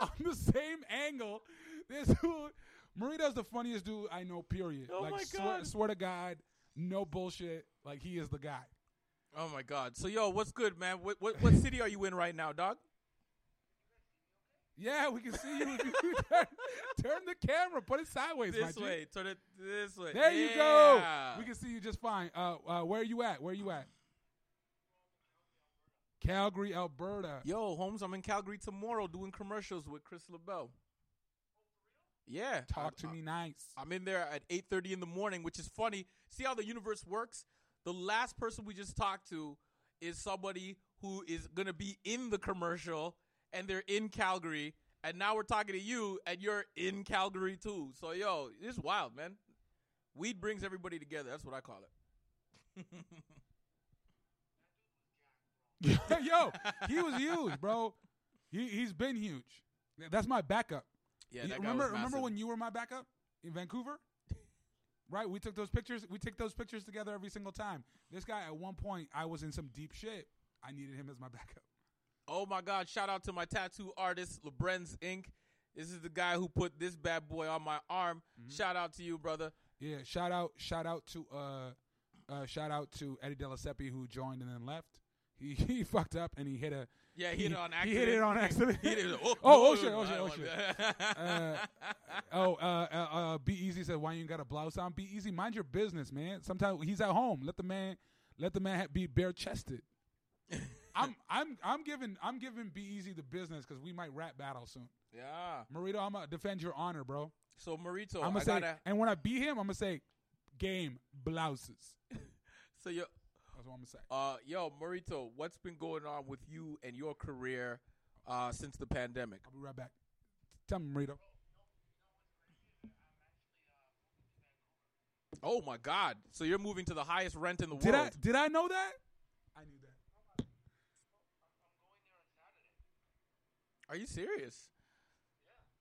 [SPEAKER 1] on the same angle. This dude, Marito's the funniest dude I know. Period.
[SPEAKER 2] Oh
[SPEAKER 1] like,
[SPEAKER 2] my
[SPEAKER 1] swear,
[SPEAKER 2] God.
[SPEAKER 1] swear to God, no bullshit. Like he is the guy.
[SPEAKER 2] Oh my God. So yo, what's good, man? What what, what city are you in right now, dog?
[SPEAKER 1] Yeah, we can see you. You turn, turn the camera. Put it sideways. my
[SPEAKER 2] this way. Turn it this way.
[SPEAKER 1] There you go. We can see you just fine. Uh, uh, where are you at? Where are you at? Calgary, Alberta.
[SPEAKER 2] Yo, Holmes, I'm in Calgary tomorrow doing commercials with Chris LaBelle. Yeah.
[SPEAKER 1] Talk
[SPEAKER 2] I-
[SPEAKER 1] to
[SPEAKER 2] I-
[SPEAKER 1] me nice.
[SPEAKER 2] I'm in there at 8:30 in the morning, which is funny. See how the universe works? The last person we just talked to is somebody who is going to be in the commercial and they're in Calgary and now we're talking to you and you're in Calgary too. So yo, it's wild, man. Weed brings everybody together. That's what I call it.
[SPEAKER 1] Yo, he was huge, bro. He he's been huge. That's my backup.
[SPEAKER 2] Yeah, that
[SPEAKER 1] remember remember when you were my backup in Vancouver? Right, we took those pictures. We took those pictures together every single time. This guy, at one point, I was in some deep shit. I needed him as my backup.
[SPEAKER 2] Oh my God! Shout out to my tattoo artist, Lebrenz Inc. This is the guy who put this bad boy on my arm.
[SPEAKER 1] Mm-hmm.
[SPEAKER 2] Shout out to you, brother.
[SPEAKER 1] Yeah, shout out, shout out to uh, uh, shout out to Eddie Delaseppe who joined and then left. He he fucked up and he hit a
[SPEAKER 2] Yeah, he hit it on accident.
[SPEAKER 1] He hit it on accident.
[SPEAKER 2] He hit it.
[SPEAKER 1] Oh, oh, shit, oh, shit, oh, shit. Uh, oh, uh, uh, uh, Be Easy said, "Why you got a blouse on?" Be Easy, mind your business, man. Sometimes he's at home. Let the man, let the man ha- be bare chested. I'm, I'm, I'm giving, I'm giving Be Easy the business because we might rap battle soon.
[SPEAKER 2] yeah.
[SPEAKER 1] Marito, I'm gonna defend your honor, bro.
[SPEAKER 2] So Marito,
[SPEAKER 1] I'm gonna say,
[SPEAKER 2] gotta.
[SPEAKER 1] and when I beat him, I'm gonna say, game blouses.
[SPEAKER 2] So yo,
[SPEAKER 1] I'm gonna say.
[SPEAKER 2] uh, yo, Marito, what's been going on with you and your career uh, since the pandemic?
[SPEAKER 1] I'll be right back. Tell me, Marito.
[SPEAKER 2] Oh my God! So you're moving to the highest rent in the
[SPEAKER 1] Did I,
[SPEAKER 2] world.
[SPEAKER 1] did I know that? I knew that.
[SPEAKER 2] Are you serious?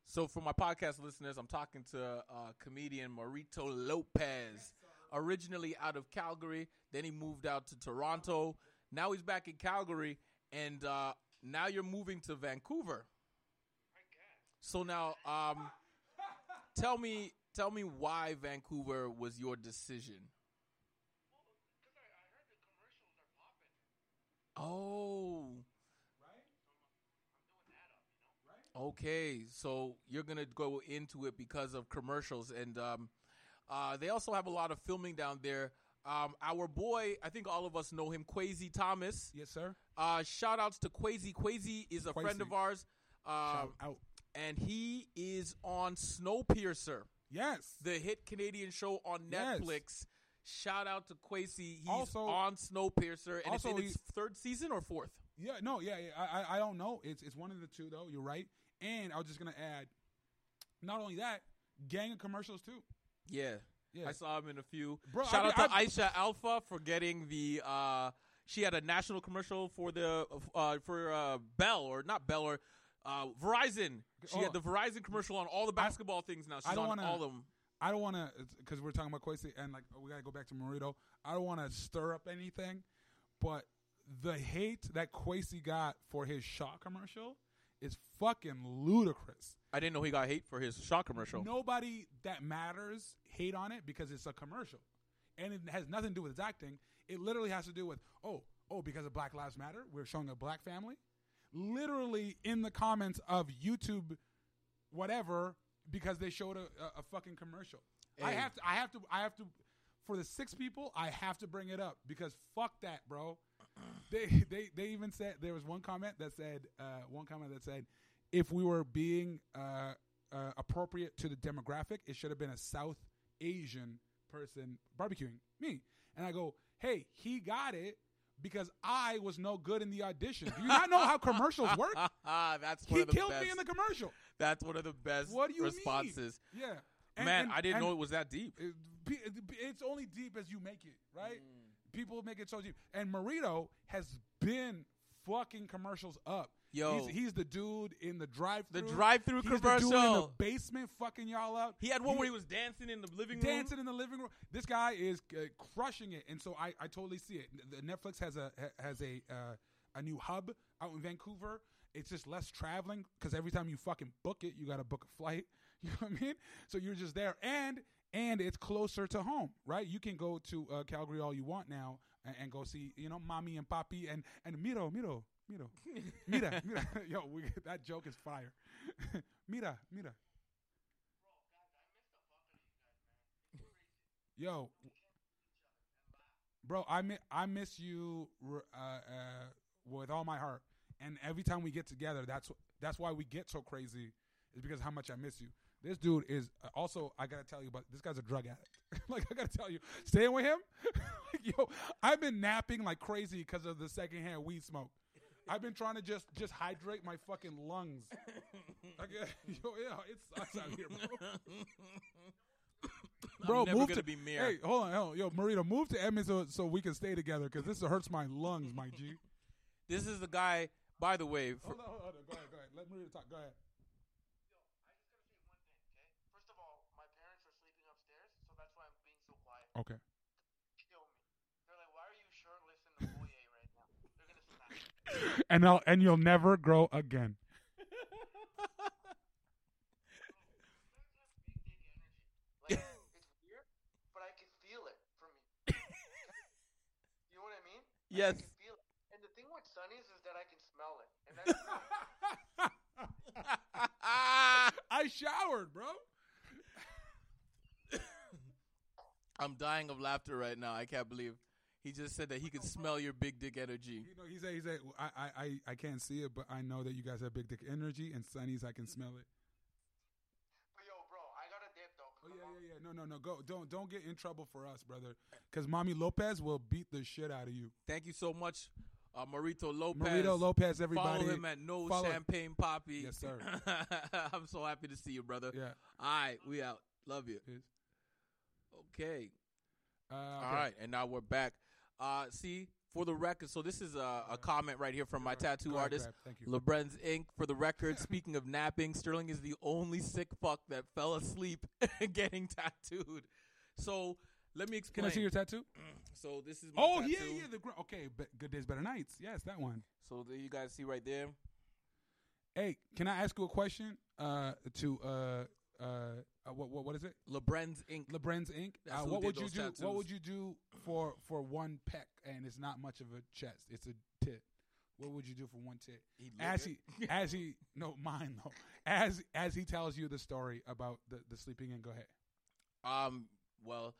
[SPEAKER 2] So for my podcast listeners, I'm talking to uh, comedian Marito Lopez, originally out of Calgary. Then he moved out to Toronto. Now he's back in Calgary, and uh, now you're moving to Vancouver. So now, um, tell me, tell me why Vancouver was your decision. Oh. Right? Okay, so you're gonna go into it because of commercials, and um, uh, they also have a lot of filming down there. Um, our boy, I think all of us know him, Quasi Thomas.
[SPEAKER 1] Yes, sir.
[SPEAKER 2] Uh, shout outs to Quasi. Quasi is a friend of ours,
[SPEAKER 1] Shout out.
[SPEAKER 2] and he is on Snowpiercer,
[SPEAKER 1] Yes.
[SPEAKER 2] the hit Canadian show on
[SPEAKER 1] Yes.
[SPEAKER 2] Netflix. Shout out to Quasi. He's
[SPEAKER 1] Also-
[SPEAKER 2] on Snowpiercer, and
[SPEAKER 1] also
[SPEAKER 2] it's in its third season or fourth.
[SPEAKER 1] Yeah, no, yeah, yeah. I, I, I don't know. It's it's one of the two though. You're right. And I was just gonna add, not only that, gang of commercials too.
[SPEAKER 2] Yeah.
[SPEAKER 1] Yeah.
[SPEAKER 2] I saw him in a few.
[SPEAKER 1] Bro,
[SPEAKER 2] Shout
[SPEAKER 1] I
[SPEAKER 2] out
[SPEAKER 1] mean,
[SPEAKER 2] to Aisha Alpha for getting the. uh She had a national commercial for the uh for uh Bell or not Bell or uh Verizon. She
[SPEAKER 1] Oh.
[SPEAKER 2] had the Verizon commercial on all the basketball things now. She's
[SPEAKER 1] I don't
[SPEAKER 2] on
[SPEAKER 1] wanna-
[SPEAKER 2] all of them.
[SPEAKER 1] I don't want to because we're talking about Quasi and like we gotta go back to Marito. I don't want to stir up anything, but the hate that Quasi got for his Shaw commercial is fucking ludicrous.
[SPEAKER 2] I didn't know he got hate for his Shaw commercial.
[SPEAKER 1] Nobody that matters hate on it because it's a commercial, and it has nothing to do with his acting. It literally has to do with oh oh because of Black Lives Matter, we're showing a black family. Literally in the comments of YouTube, whatever, because they showed a, a, a fucking commercial. I have to. I have to. I have to. For the six people, I have to bring it up because fuck that, bro. They they they even said there was one comment that said uh, one comment that said if we were being uh, uh, appropriate to the demographic, it should have been a South Asian person barbecuing me. And I go, hey, he got it because I was no good in the audition. Do you not know how commercials work?
[SPEAKER 2] That's
[SPEAKER 1] he
[SPEAKER 2] of the
[SPEAKER 1] killed
[SPEAKER 2] best.
[SPEAKER 1] me in the commercial.
[SPEAKER 2] That's one of the best
[SPEAKER 1] What do you
[SPEAKER 2] responses.
[SPEAKER 1] mean? Yeah. And-
[SPEAKER 2] Man,
[SPEAKER 1] and-
[SPEAKER 2] I didn't know it was that deep.
[SPEAKER 1] it- it's only deep as you make it, right?
[SPEAKER 2] Mm.
[SPEAKER 1] People make it so deep. And Marito has been fucking commercials up.
[SPEAKER 2] Yo.
[SPEAKER 1] he's, he's the dude in the drive-through.
[SPEAKER 2] The drive-through
[SPEAKER 1] He's the dude in the basement, fucking y'all up.
[SPEAKER 2] He had one where he was dancing in the living room.
[SPEAKER 1] dancing in the living room. This guy is uh, crushing it, and so I, I totally see it. The Netflix has a has a uh, a new hub out in Vancouver. It's just less traveling because every time you fucking book it, you got to book a flight. You know what I mean? So you're just there, and and it's closer to home, right? You can go to uh, Calgary all you want now and, and, go see, you know, mommy and papi and and Miro, Miro, Miro, Mira, Mira. Yo, we, that joke is fire. mira, Mira. Yo, bro, I miss I miss you uh, uh, with all my heart. And every time we get together, that's that's why we get so crazy, is because how much I miss you. This dude is uh, also. I gotta tell you, but this guy's a drug addict. like I gotta tell you, staying with him, yo, I've been napping like crazy because of the secondhand weed smoke. I've been trying to just just hydrate my fucking lungs. Like, yo, yeah, it sucks out here, bro. Bro,
[SPEAKER 2] I'm
[SPEAKER 1] move to
[SPEAKER 2] be mayor.
[SPEAKER 1] Hey, hold on, hold on. yo, Marita, move to Edmond so, so we can stay together because this hurts my lungs, my G.
[SPEAKER 2] This is the guy. By the way,
[SPEAKER 1] Hold on, hold on. Go ahead, go ahead. Let Marita talk. Go ahead.
[SPEAKER 3] I just gotta say one thing, okay? First of all, my parents are sleeping upstairs, so that's why I'm being so quiet.
[SPEAKER 1] Okay.
[SPEAKER 3] Kill me. They're like, why are you shirtless in the foyer right now? They're gonna snap.
[SPEAKER 1] And I'll, and you'll never grow again.
[SPEAKER 3] Like, it's weird, but I can feel it from you. you know what I mean?
[SPEAKER 2] Yes.
[SPEAKER 3] I can feel it. And the thing with Sonny's is that I can smell it. And that's
[SPEAKER 1] I showered, bro.
[SPEAKER 2] I'm dying of laughter right now. I can't believe he just said that he could smell your big dick energy.
[SPEAKER 1] You know, he said, he said, I, I, I, I can't see it, but I know that you guys have big dick energy, and Sonny's, I can smell it.
[SPEAKER 3] but yo, bro, I gotta dip though.
[SPEAKER 1] Oh yeah, yeah, yeah. No, no, no. Go, don't, don't get in trouble for us, brother. Because Mommy Lopez will beat the shit out of you.
[SPEAKER 2] Thank you so much, uh, Marito Lopez.
[SPEAKER 1] Marito Lopez, everybody.
[SPEAKER 2] Follow him at No
[SPEAKER 1] Follow-
[SPEAKER 2] Champagne Poppy.
[SPEAKER 1] Yes, sir.
[SPEAKER 2] I'm so happy to see you, brother.
[SPEAKER 1] Yeah.
[SPEAKER 2] All right, we out. Love you.
[SPEAKER 1] Yes.
[SPEAKER 2] Okay.
[SPEAKER 1] Uh,
[SPEAKER 2] All right, and now we're back. Uh, see, for the record, so this is a, a comment right here from my tattoo
[SPEAKER 1] ahead,
[SPEAKER 2] artist.
[SPEAKER 1] Thank you.
[SPEAKER 2] Lebren's Inc. For the record, speaking of napping, Sterling is the only sick fuck that fell asleep getting tattooed. So let me
[SPEAKER 1] Can. I see your tattoo?
[SPEAKER 2] So this is my
[SPEAKER 1] Oh
[SPEAKER 2] tattoo.
[SPEAKER 1] yeah, yeah. The gr- okay, be- good days, better nights. Yes, that one.
[SPEAKER 2] So there you guys see right there.
[SPEAKER 1] Hey, can I ask you a question? Uh, to uh, uh, uh what, what, what is it?
[SPEAKER 2] Lebren's Inc.
[SPEAKER 1] LeBren's Inc. Uh, what would you do?
[SPEAKER 2] tattoos.
[SPEAKER 1] What would you do for for one peck and it's not much of a chest? It's a tit. What would you do for one tit? As he, as he, no, mine though. As as he tells you the story about the the sleeping in. Go ahead.
[SPEAKER 2] Um, well,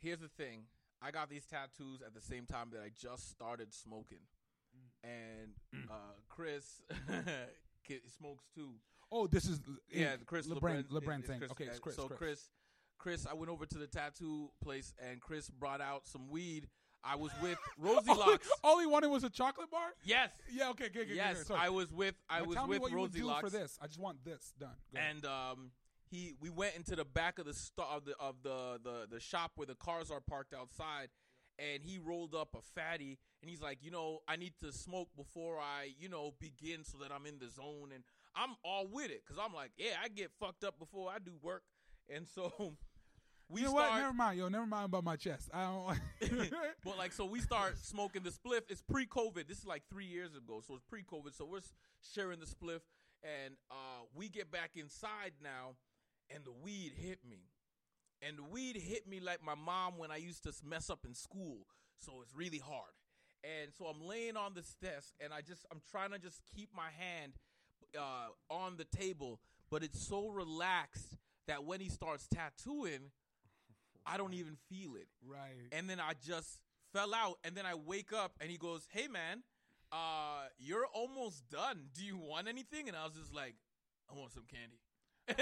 [SPEAKER 2] here's the thing. I got these tattoos at the same time that I just started smoking. And uh, Chris smokes too.
[SPEAKER 1] Oh, this is
[SPEAKER 2] Yeah. Chris
[SPEAKER 1] LeBron
[SPEAKER 2] LeBron.
[SPEAKER 1] Thing.
[SPEAKER 2] Chris,
[SPEAKER 1] Okay, it's
[SPEAKER 2] uh,
[SPEAKER 1] Chris.
[SPEAKER 2] So
[SPEAKER 1] Chris.
[SPEAKER 2] Chris, Chris, I went over to the tattoo place and Chris brought out some weed. I was with Rosie
[SPEAKER 1] all,
[SPEAKER 2] Locks.
[SPEAKER 1] all he wanted was a chocolate bar.
[SPEAKER 2] Yes.
[SPEAKER 1] Yeah. Okay. Okay. okay
[SPEAKER 2] Yes,
[SPEAKER 1] sorry.
[SPEAKER 2] I was with I
[SPEAKER 1] Now
[SPEAKER 2] was
[SPEAKER 1] tell me
[SPEAKER 2] with
[SPEAKER 1] what you would
[SPEAKER 2] Rosie
[SPEAKER 1] do
[SPEAKER 2] Locks.
[SPEAKER 1] for this. I just want this done. Go
[SPEAKER 2] and um, he we went into the back of the of the of the, the the shop where the cars are parked outside, and he rolled up a fatty, and he's like, you know, I need to smoke before I, you know, begin so that I'm in the zone, and I'm all with it because I'm like, yeah, I get fucked up before I do work, and so we
[SPEAKER 1] you know
[SPEAKER 2] start.
[SPEAKER 1] what? Never mind, yo. Never mind about my chest. I don't.
[SPEAKER 2] But like, so we start smoking the spliff. It's pre-COVID. This is like three years ago, so it's pre-COVID. So we're sharing the spliff, and uh, we get back inside now, and the weed hit me, and the weed hit me like my mom when I used to mess up in school. So it's really hard, and so I'm laying on this desk, and I just I'm trying to just keep my hand uh, on the table, but it's so relaxed that when he starts tattooing, I don't even feel it
[SPEAKER 1] right.
[SPEAKER 2] and then I just fell out. And then I wake up and he goes, "Hey man, uh, you're almost done. Do you want anything?" And I was just like, "I want some candy."
[SPEAKER 1] You,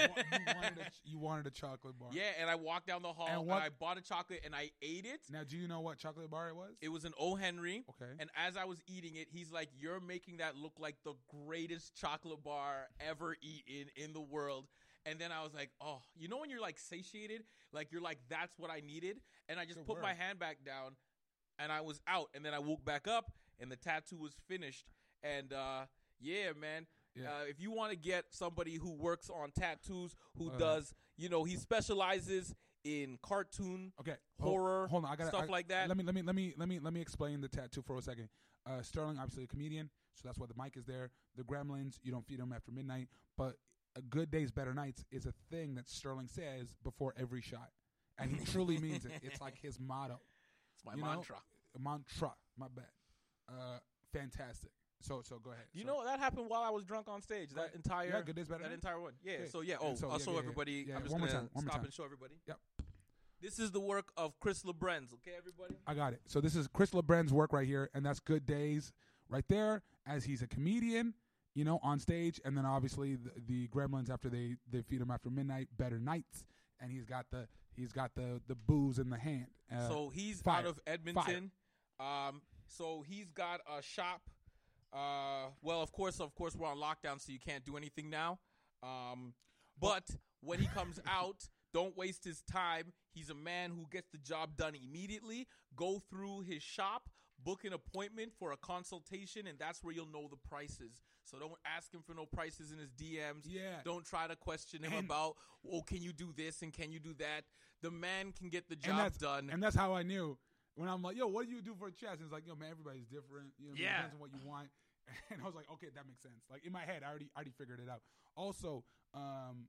[SPEAKER 1] wanted a, you wanted a chocolate bar.
[SPEAKER 2] yeah, and I walked down the hall
[SPEAKER 1] And
[SPEAKER 2] and, I bought a chocolate and I ate it.
[SPEAKER 1] Now, do you know what chocolate bar it was?
[SPEAKER 2] It was an O Henry.
[SPEAKER 1] okay.
[SPEAKER 2] And as I was eating it, he's like, "You're making that look like the greatest chocolate bar ever eaten in the world." And then I was like, "Oh, you know when you're like satiated, like you're like that's what I needed." And I just put my hand back down, and I was out. And then I woke back up, and the tattoo was finished. And uh, yeah, man.
[SPEAKER 1] Yeah.
[SPEAKER 2] Uh, if you want to get somebody who works on tattoos, who
[SPEAKER 1] Uh,
[SPEAKER 2] does, you know, he specializes in cartoon
[SPEAKER 1] okay.
[SPEAKER 2] Horror,
[SPEAKER 1] Hold on. I got
[SPEAKER 2] stuff like that.
[SPEAKER 1] Let me let me let me let me let me explain the tattoo for a second. Uh, Sterling, obviously a comedian, so that's why the mic is there. The Gremlins, you don't feed them after midnight, but a good days, better nights is a thing that Sterling says before every shot, and he truly means it. It's like his motto.
[SPEAKER 2] it's my
[SPEAKER 1] you know,
[SPEAKER 2] mantra.
[SPEAKER 1] mantra. My bad. Uh, fantastic. So so go ahead.
[SPEAKER 2] You
[SPEAKER 1] So-
[SPEAKER 2] know that happened while I was drunk on stage. That
[SPEAKER 1] Right.
[SPEAKER 2] entire
[SPEAKER 1] Yeah, Good Days, Better
[SPEAKER 2] that entire one. Yeah.
[SPEAKER 1] Okay.
[SPEAKER 2] So yeah. Oh,
[SPEAKER 1] so,
[SPEAKER 2] I'll
[SPEAKER 1] yeah,
[SPEAKER 2] show
[SPEAKER 1] yeah,
[SPEAKER 2] everybody.
[SPEAKER 1] Yeah,
[SPEAKER 2] I'm just
[SPEAKER 1] one more
[SPEAKER 2] gonna
[SPEAKER 1] time, one more
[SPEAKER 2] stop and show everybody. Yep. This is the work of Chris LeBrenz. Okay, everybody.
[SPEAKER 1] I got it. So this is Chris LeBren's work right here, and that's Good Days right there. As he's a comedian, you know, on stage, and then obviously the, the Gremlins after they they feed him after midnight, Better Nights, and he's got the he's got the the booze in the hand. Uh,
[SPEAKER 2] so he's
[SPEAKER 1] fire.
[SPEAKER 2] out of Edmonton. Um, so he's got a shop. Uh, well, of course, of course, we're on lockdown, so you can't do anything now. Um, but when he comes out, don't waste his time. He's a man who gets the job done immediately. Go through his shop, book an appointment for a consultation, and that's where you'll know the prices. So don't ask him for no prices in his DMs.
[SPEAKER 1] Yeah.
[SPEAKER 2] Don't try to question him
[SPEAKER 1] And-
[SPEAKER 2] about, oh, can you do this and can you do that? The man can get the
[SPEAKER 1] and
[SPEAKER 2] job
[SPEAKER 1] that's
[SPEAKER 2] done.
[SPEAKER 1] and that's how I knew when I'm like, yo, what do you do for a chest? And it's like, yo, man, everybody's different. You know,
[SPEAKER 2] Yeah.
[SPEAKER 1] it depends on what you want. And I was like, okay, that makes sense. Like in my head, I already I already figured it out. Also, um,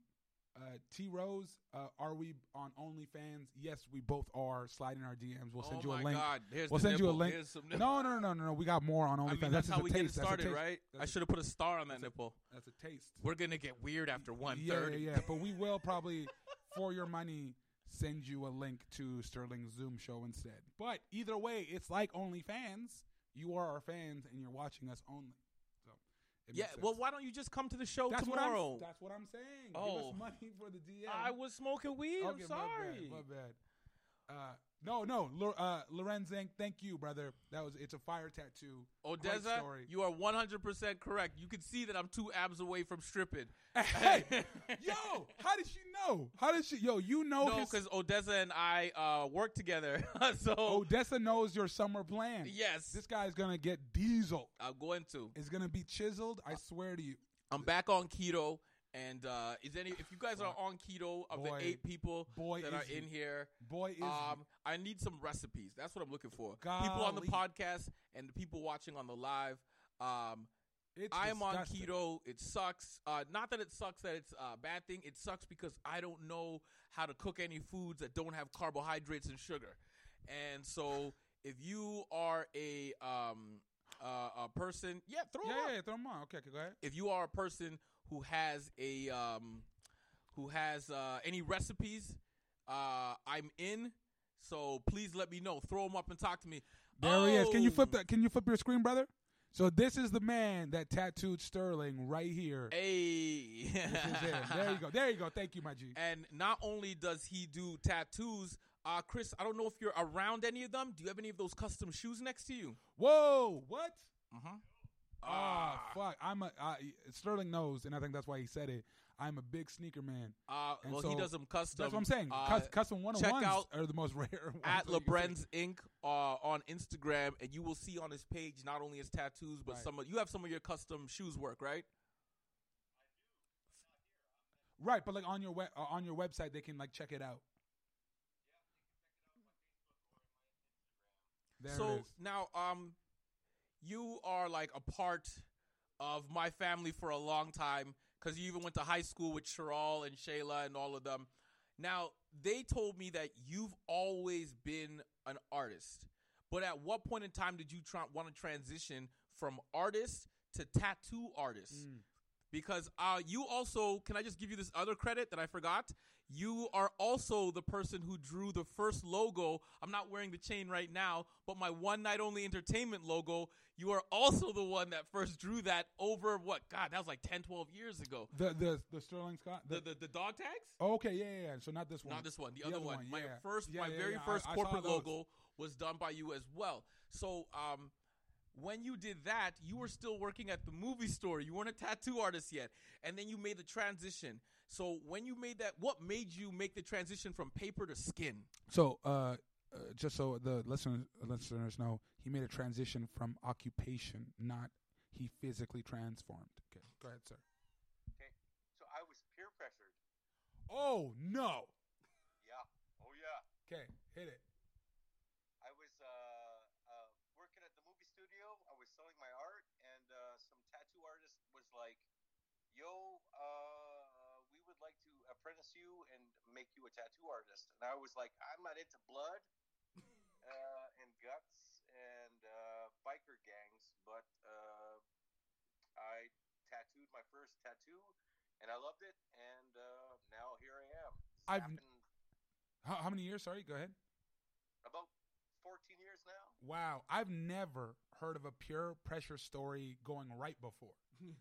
[SPEAKER 1] uh, T Rose, uh, are we on OnlyFans? Yes, we both are. Slide in our DMs. We'll send
[SPEAKER 2] oh
[SPEAKER 1] you a link.
[SPEAKER 2] God. Here's
[SPEAKER 1] We'll send you a
[SPEAKER 2] nipple.
[SPEAKER 1] link. No, no, no, no, no. We got more on OnlyFans.
[SPEAKER 2] I mean, that's,
[SPEAKER 1] just
[SPEAKER 2] how
[SPEAKER 1] a
[SPEAKER 2] we
[SPEAKER 1] taste.
[SPEAKER 2] get it
[SPEAKER 1] That's a
[SPEAKER 2] started,
[SPEAKER 1] taste.
[SPEAKER 2] right?
[SPEAKER 1] That's
[SPEAKER 2] I
[SPEAKER 1] a-
[SPEAKER 2] should have put a star on that
[SPEAKER 1] that's a-
[SPEAKER 2] nipple.
[SPEAKER 1] That's a taste.
[SPEAKER 2] We're gonna get weird after one
[SPEAKER 1] yeah,
[SPEAKER 2] third.
[SPEAKER 1] yeah, yeah. But we will probably, for your money, send you a link to Sterling's Zoom show instead. But either way, it's like OnlyFans. You are our fans, and you're watching us only. So
[SPEAKER 2] Yeah. Well, why don't you just come to the show
[SPEAKER 1] that's
[SPEAKER 2] tomorrow?
[SPEAKER 1] What that's what I'm saying. Give
[SPEAKER 2] Oh.
[SPEAKER 1] us money for the DM.
[SPEAKER 2] I was smoking weed.
[SPEAKER 1] Okay,
[SPEAKER 2] I'm sorry.
[SPEAKER 1] my bad, my bad. Uh, no, no, uh, Lorenzen, thank you, brother. That was it's a fire tattoo.
[SPEAKER 2] Odessa, you are 100% correct. You can see that I'm two abs away from stripping.
[SPEAKER 1] Hey, yo, how did she know? How did she? Yo, you know
[SPEAKER 2] no,
[SPEAKER 1] his-
[SPEAKER 2] because Odessa and I uh, work together. so,
[SPEAKER 1] Odessa knows your summer plan.
[SPEAKER 2] yes,
[SPEAKER 1] This guy's gonna get diesel.
[SPEAKER 2] I'm going to.
[SPEAKER 1] It's gonna be chiseled. I swear to you.
[SPEAKER 2] I'm back on keto. And uh, is any if you guys are on keto of
[SPEAKER 1] Boy.
[SPEAKER 2] the eight people
[SPEAKER 1] Boy,
[SPEAKER 2] that are
[SPEAKER 1] he.
[SPEAKER 2] in here,
[SPEAKER 1] Boy, is
[SPEAKER 2] Um, I need some recipes. That's what I'm looking for. People on the podcast and the people watching on the live. Um.
[SPEAKER 1] It's
[SPEAKER 2] I am on keto. It sucks. Uh, not that it sucks that it's a bad thing. It sucks because I don't know how to cook any foods that don't have carbohydrates and sugar. And so, if you are a um, uh, a person, yeah, throw
[SPEAKER 1] Yeah,
[SPEAKER 2] up.
[SPEAKER 1] yeah, yeah, throw them on. Okay, okay, go ahead.
[SPEAKER 2] If you are a person who has a um, who has uh, any recipes, uh, I'm in. So please let me know. Throw them up and talk to me.
[SPEAKER 1] There he is. Can you flip
[SPEAKER 2] Oh,
[SPEAKER 1] that? Can you flip your screen, brother? So this is the man that tattooed Sterling right here.
[SPEAKER 2] Hey.
[SPEAKER 1] This is him. There you go. There you go. Thank you, my G.
[SPEAKER 2] And not only does he do tattoos, uh, Chris, I don't know if you're around any of them. Do you have any of those custom shoes next to you?
[SPEAKER 1] Whoa, what?
[SPEAKER 2] Uh-huh.
[SPEAKER 1] Ah, fuck. I'm a uh, Sterling knows, and I think that's why he said it. I'm a big sneaker man.
[SPEAKER 2] Uh,
[SPEAKER 1] And
[SPEAKER 2] well, he
[SPEAKER 1] so
[SPEAKER 2] does them custom.
[SPEAKER 1] That's what I'm saying.
[SPEAKER 2] Uh,
[SPEAKER 1] Cus- custom one
[SPEAKER 2] check out
[SPEAKER 1] are the most rare. ones
[SPEAKER 2] at
[SPEAKER 1] that you can
[SPEAKER 2] LeBren's Inc. Uh, on Instagram, and you will see on his page not only his tattoos, but
[SPEAKER 1] Right.
[SPEAKER 2] some of you have some of your custom shoes work, right?
[SPEAKER 1] see. Right, but like on your web uh, on your website, they can like check it out. There it
[SPEAKER 2] so
[SPEAKER 1] is.
[SPEAKER 2] now, um, you are like a part of my family for a long time because you even went to high school with Cheryl and Shayla and all of them. Now, they told me that you've always been an artist, but at what point in time did you try, want to transition from artist to tattoo artist?
[SPEAKER 1] Mm.
[SPEAKER 2] Because uh, you also, can I just give you this other credit that I forgot? You are also the person who drew the first logo. I'm not wearing the chain right now, but my one night only entertainment logo, you are also the one that first drew that over what? God, that was like 10, 12 years ago.
[SPEAKER 1] The the the Sterling Scott.
[SPEAKER 2] The, the, the dog tags?
[SPEAKER 1] okay, yeah, yeah, yeah. So not this one.
[SPEAKER 2] Not this one, the,
[SPEAKER 1] The
[SPEAKER 2] other,
[SPEAKER 1] other
[SPEAKER 2] one.
[SPEAKER 1] one,
[SPEAKER 2] My
[SPEAKER 1] yeah.
[SPEAKER 2] first, my very. First
[SPEAKER 1] I
[SPEAKER 2] corporate
[SPEAKER 1] those.
[SPEAKER 2] logo was done by you as well. So, um, when you did that, you were still working at the movie store. You weren't a tattoo artist yet, and then you made the transition. So, when you made that, what made you make the transition from paper to skin?
[SPEAKER 1] So, uh, uh, just so the listeners listeners know, he made a transition from occupation, not he physically transformed. Okay, go ahead, sir.
[SPEAKER 3] Okay, so I was peer pressured.
[SPEAKER 1] Oh no.
[SPEAKER 3] Yeah. Oh yeah.
[SPEAKER 1] Okay, hit it.
[SPEAKER 3] I was uh, uh, working at the movie studio. I was selling my art, and uh, some tattoo artist was like, "Yo, uh, we would like to apprentice you and make you a tattoo artist." And I was like, "I'm not into blood uh, and guts and uh, biker gangs, but uh, I tattooed my first tattoo, and I loved it, and uh, now here I am."
[SPEAKER 1] I've How, how many years? Sorry, go ahead.
[SPEAKER 3] About 14 years now.
[SPEAKER 1] Wow, I've never heard of a pure pressure story going right before.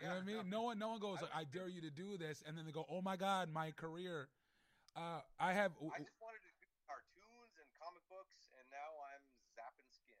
[SPEAKER 1] You know what I mean? No one, no one goes like, "I dare you to do this," and then they go, "Oh my God, my career." Uh, I have.
[SPEAKER 3] I just wanted to do cartoons and comic books, and now I'm zapping skin.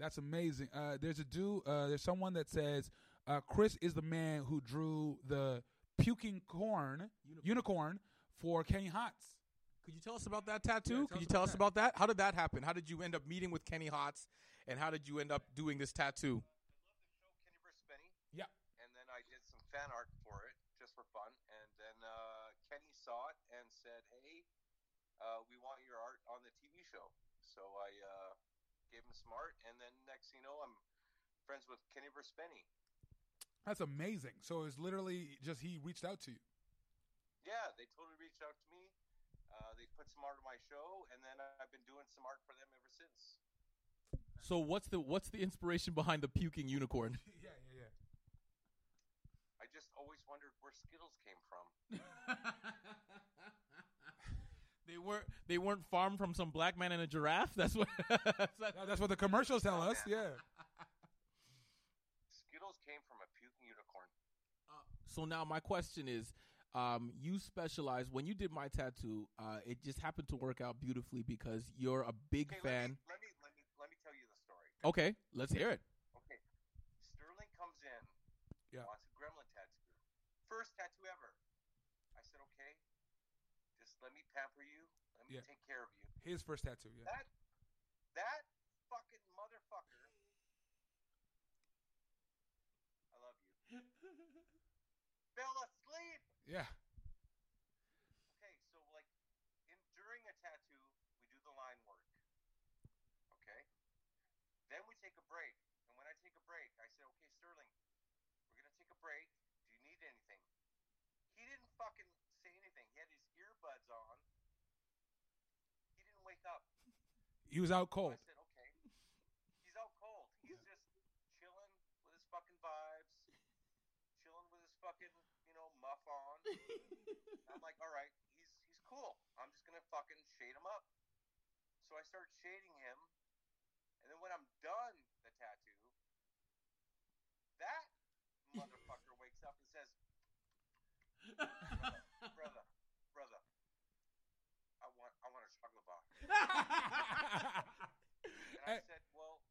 [SPEAKER 1] That's amazing. Uh, there's a dude. Uh, there's someone that says uh, Chris is the man who drew the puking corn
[SPEAKER 2] Unicorn.
[SPEAKER 1] unicorn for Kenny Hotz.
[SPEAKER 2] Could you tell us about that tattoo?
[SPEAKER 1] Yeah,
[SPEAKER 2] Could you tell
[SPEAKER 1] about
[SPEAKER 2] us about that? How did that happen? How did you end up meeting with Kenny Hotz, and how did you end up doing this tattoo?
[SPEAKER 3] I love the show Kenny vs. Spenny.
[SPEAKER 1] Yeah.
[SPEAKER 3] And then I did some fan art for it just for fun. And then uh, Kenny saw it and said, "Hey, uh, we want your art on the TV show." So I uh, gave him some art, and then next thing you know, I'm friends with Kenny vs. Spenny.
[SPEAKER 1] That's amazing. So it's literally just he reached out to you.
[SPEAKER 3] Yeah, they totally reached out to me. Uh, they put some art on my show, and then I've been doing some art for them ever since.
[SPEAKER 2] So what's the what's the inspiration behind the puking unicorn?
[SPEAKER 1] yeah, yeah, yeah.
[SPEAKER 3] I just always wondered where Skittles came from.
[SPEAKER 2] they weren't they weren't farmed from some black man and a giraffe. That's what.
[SPEAKER 1] No, That's what the commercials tell us. Yeah.
[SPEAKER 3] Skittles came from a puking unicorn.
[SPEAKER 2] so now my question is, um, you specialize when you did my tattoo. Uh, it just happened to work out beautifully because you're a big
[SPEAKER 3] Okay,
[SPEAKER 2] fan.
[SPEAKER 3] Let me, let me let me let me tell you the story.
[SPEAKER 2] Okay, let's hear it.
[SPEAKER 3] Okay, Sterling comes in,
[SPEAKER 1] Yeah.
[SPEAKER 3] wants a gremlin tattoo, first tattoo ever. I said, okay, just let me pamper you, let me
[SPEAKER 1] Yeah.
[SPEAKER 3] take care of you.
[SPEAKER 1] His first tattoo. Yeah.
[SPEAKER 3] That that fucking motherfucker. I love you. Fell asleep.
[SPEAKER 1] Yeah.
[SPEAKER 3] Okay, so like in during a tattoo, we do the line work. Okay? Then we take a break. And when I take a break, I say, "Okay, Sterling, we're going to take a break. Do you need anything?" He didn't fucking say anything. He had his earbuds on. He didn't wake up.
[SPEAKER 1] He was out cold.
[SPEAKER 3] I said, "Okay." He's out cold. He's just chilling with his fucking vibes, chilling with his fucking, you know, muff on. I'm like, all right, he's he's cool. I'm just gonna fucking shade him up. So I start shading him, and then when I'm done the tattoo, that motherfucker wakes up and says, "Brother, brother, brother, I want I want a chocolate bar." And I said, "Well,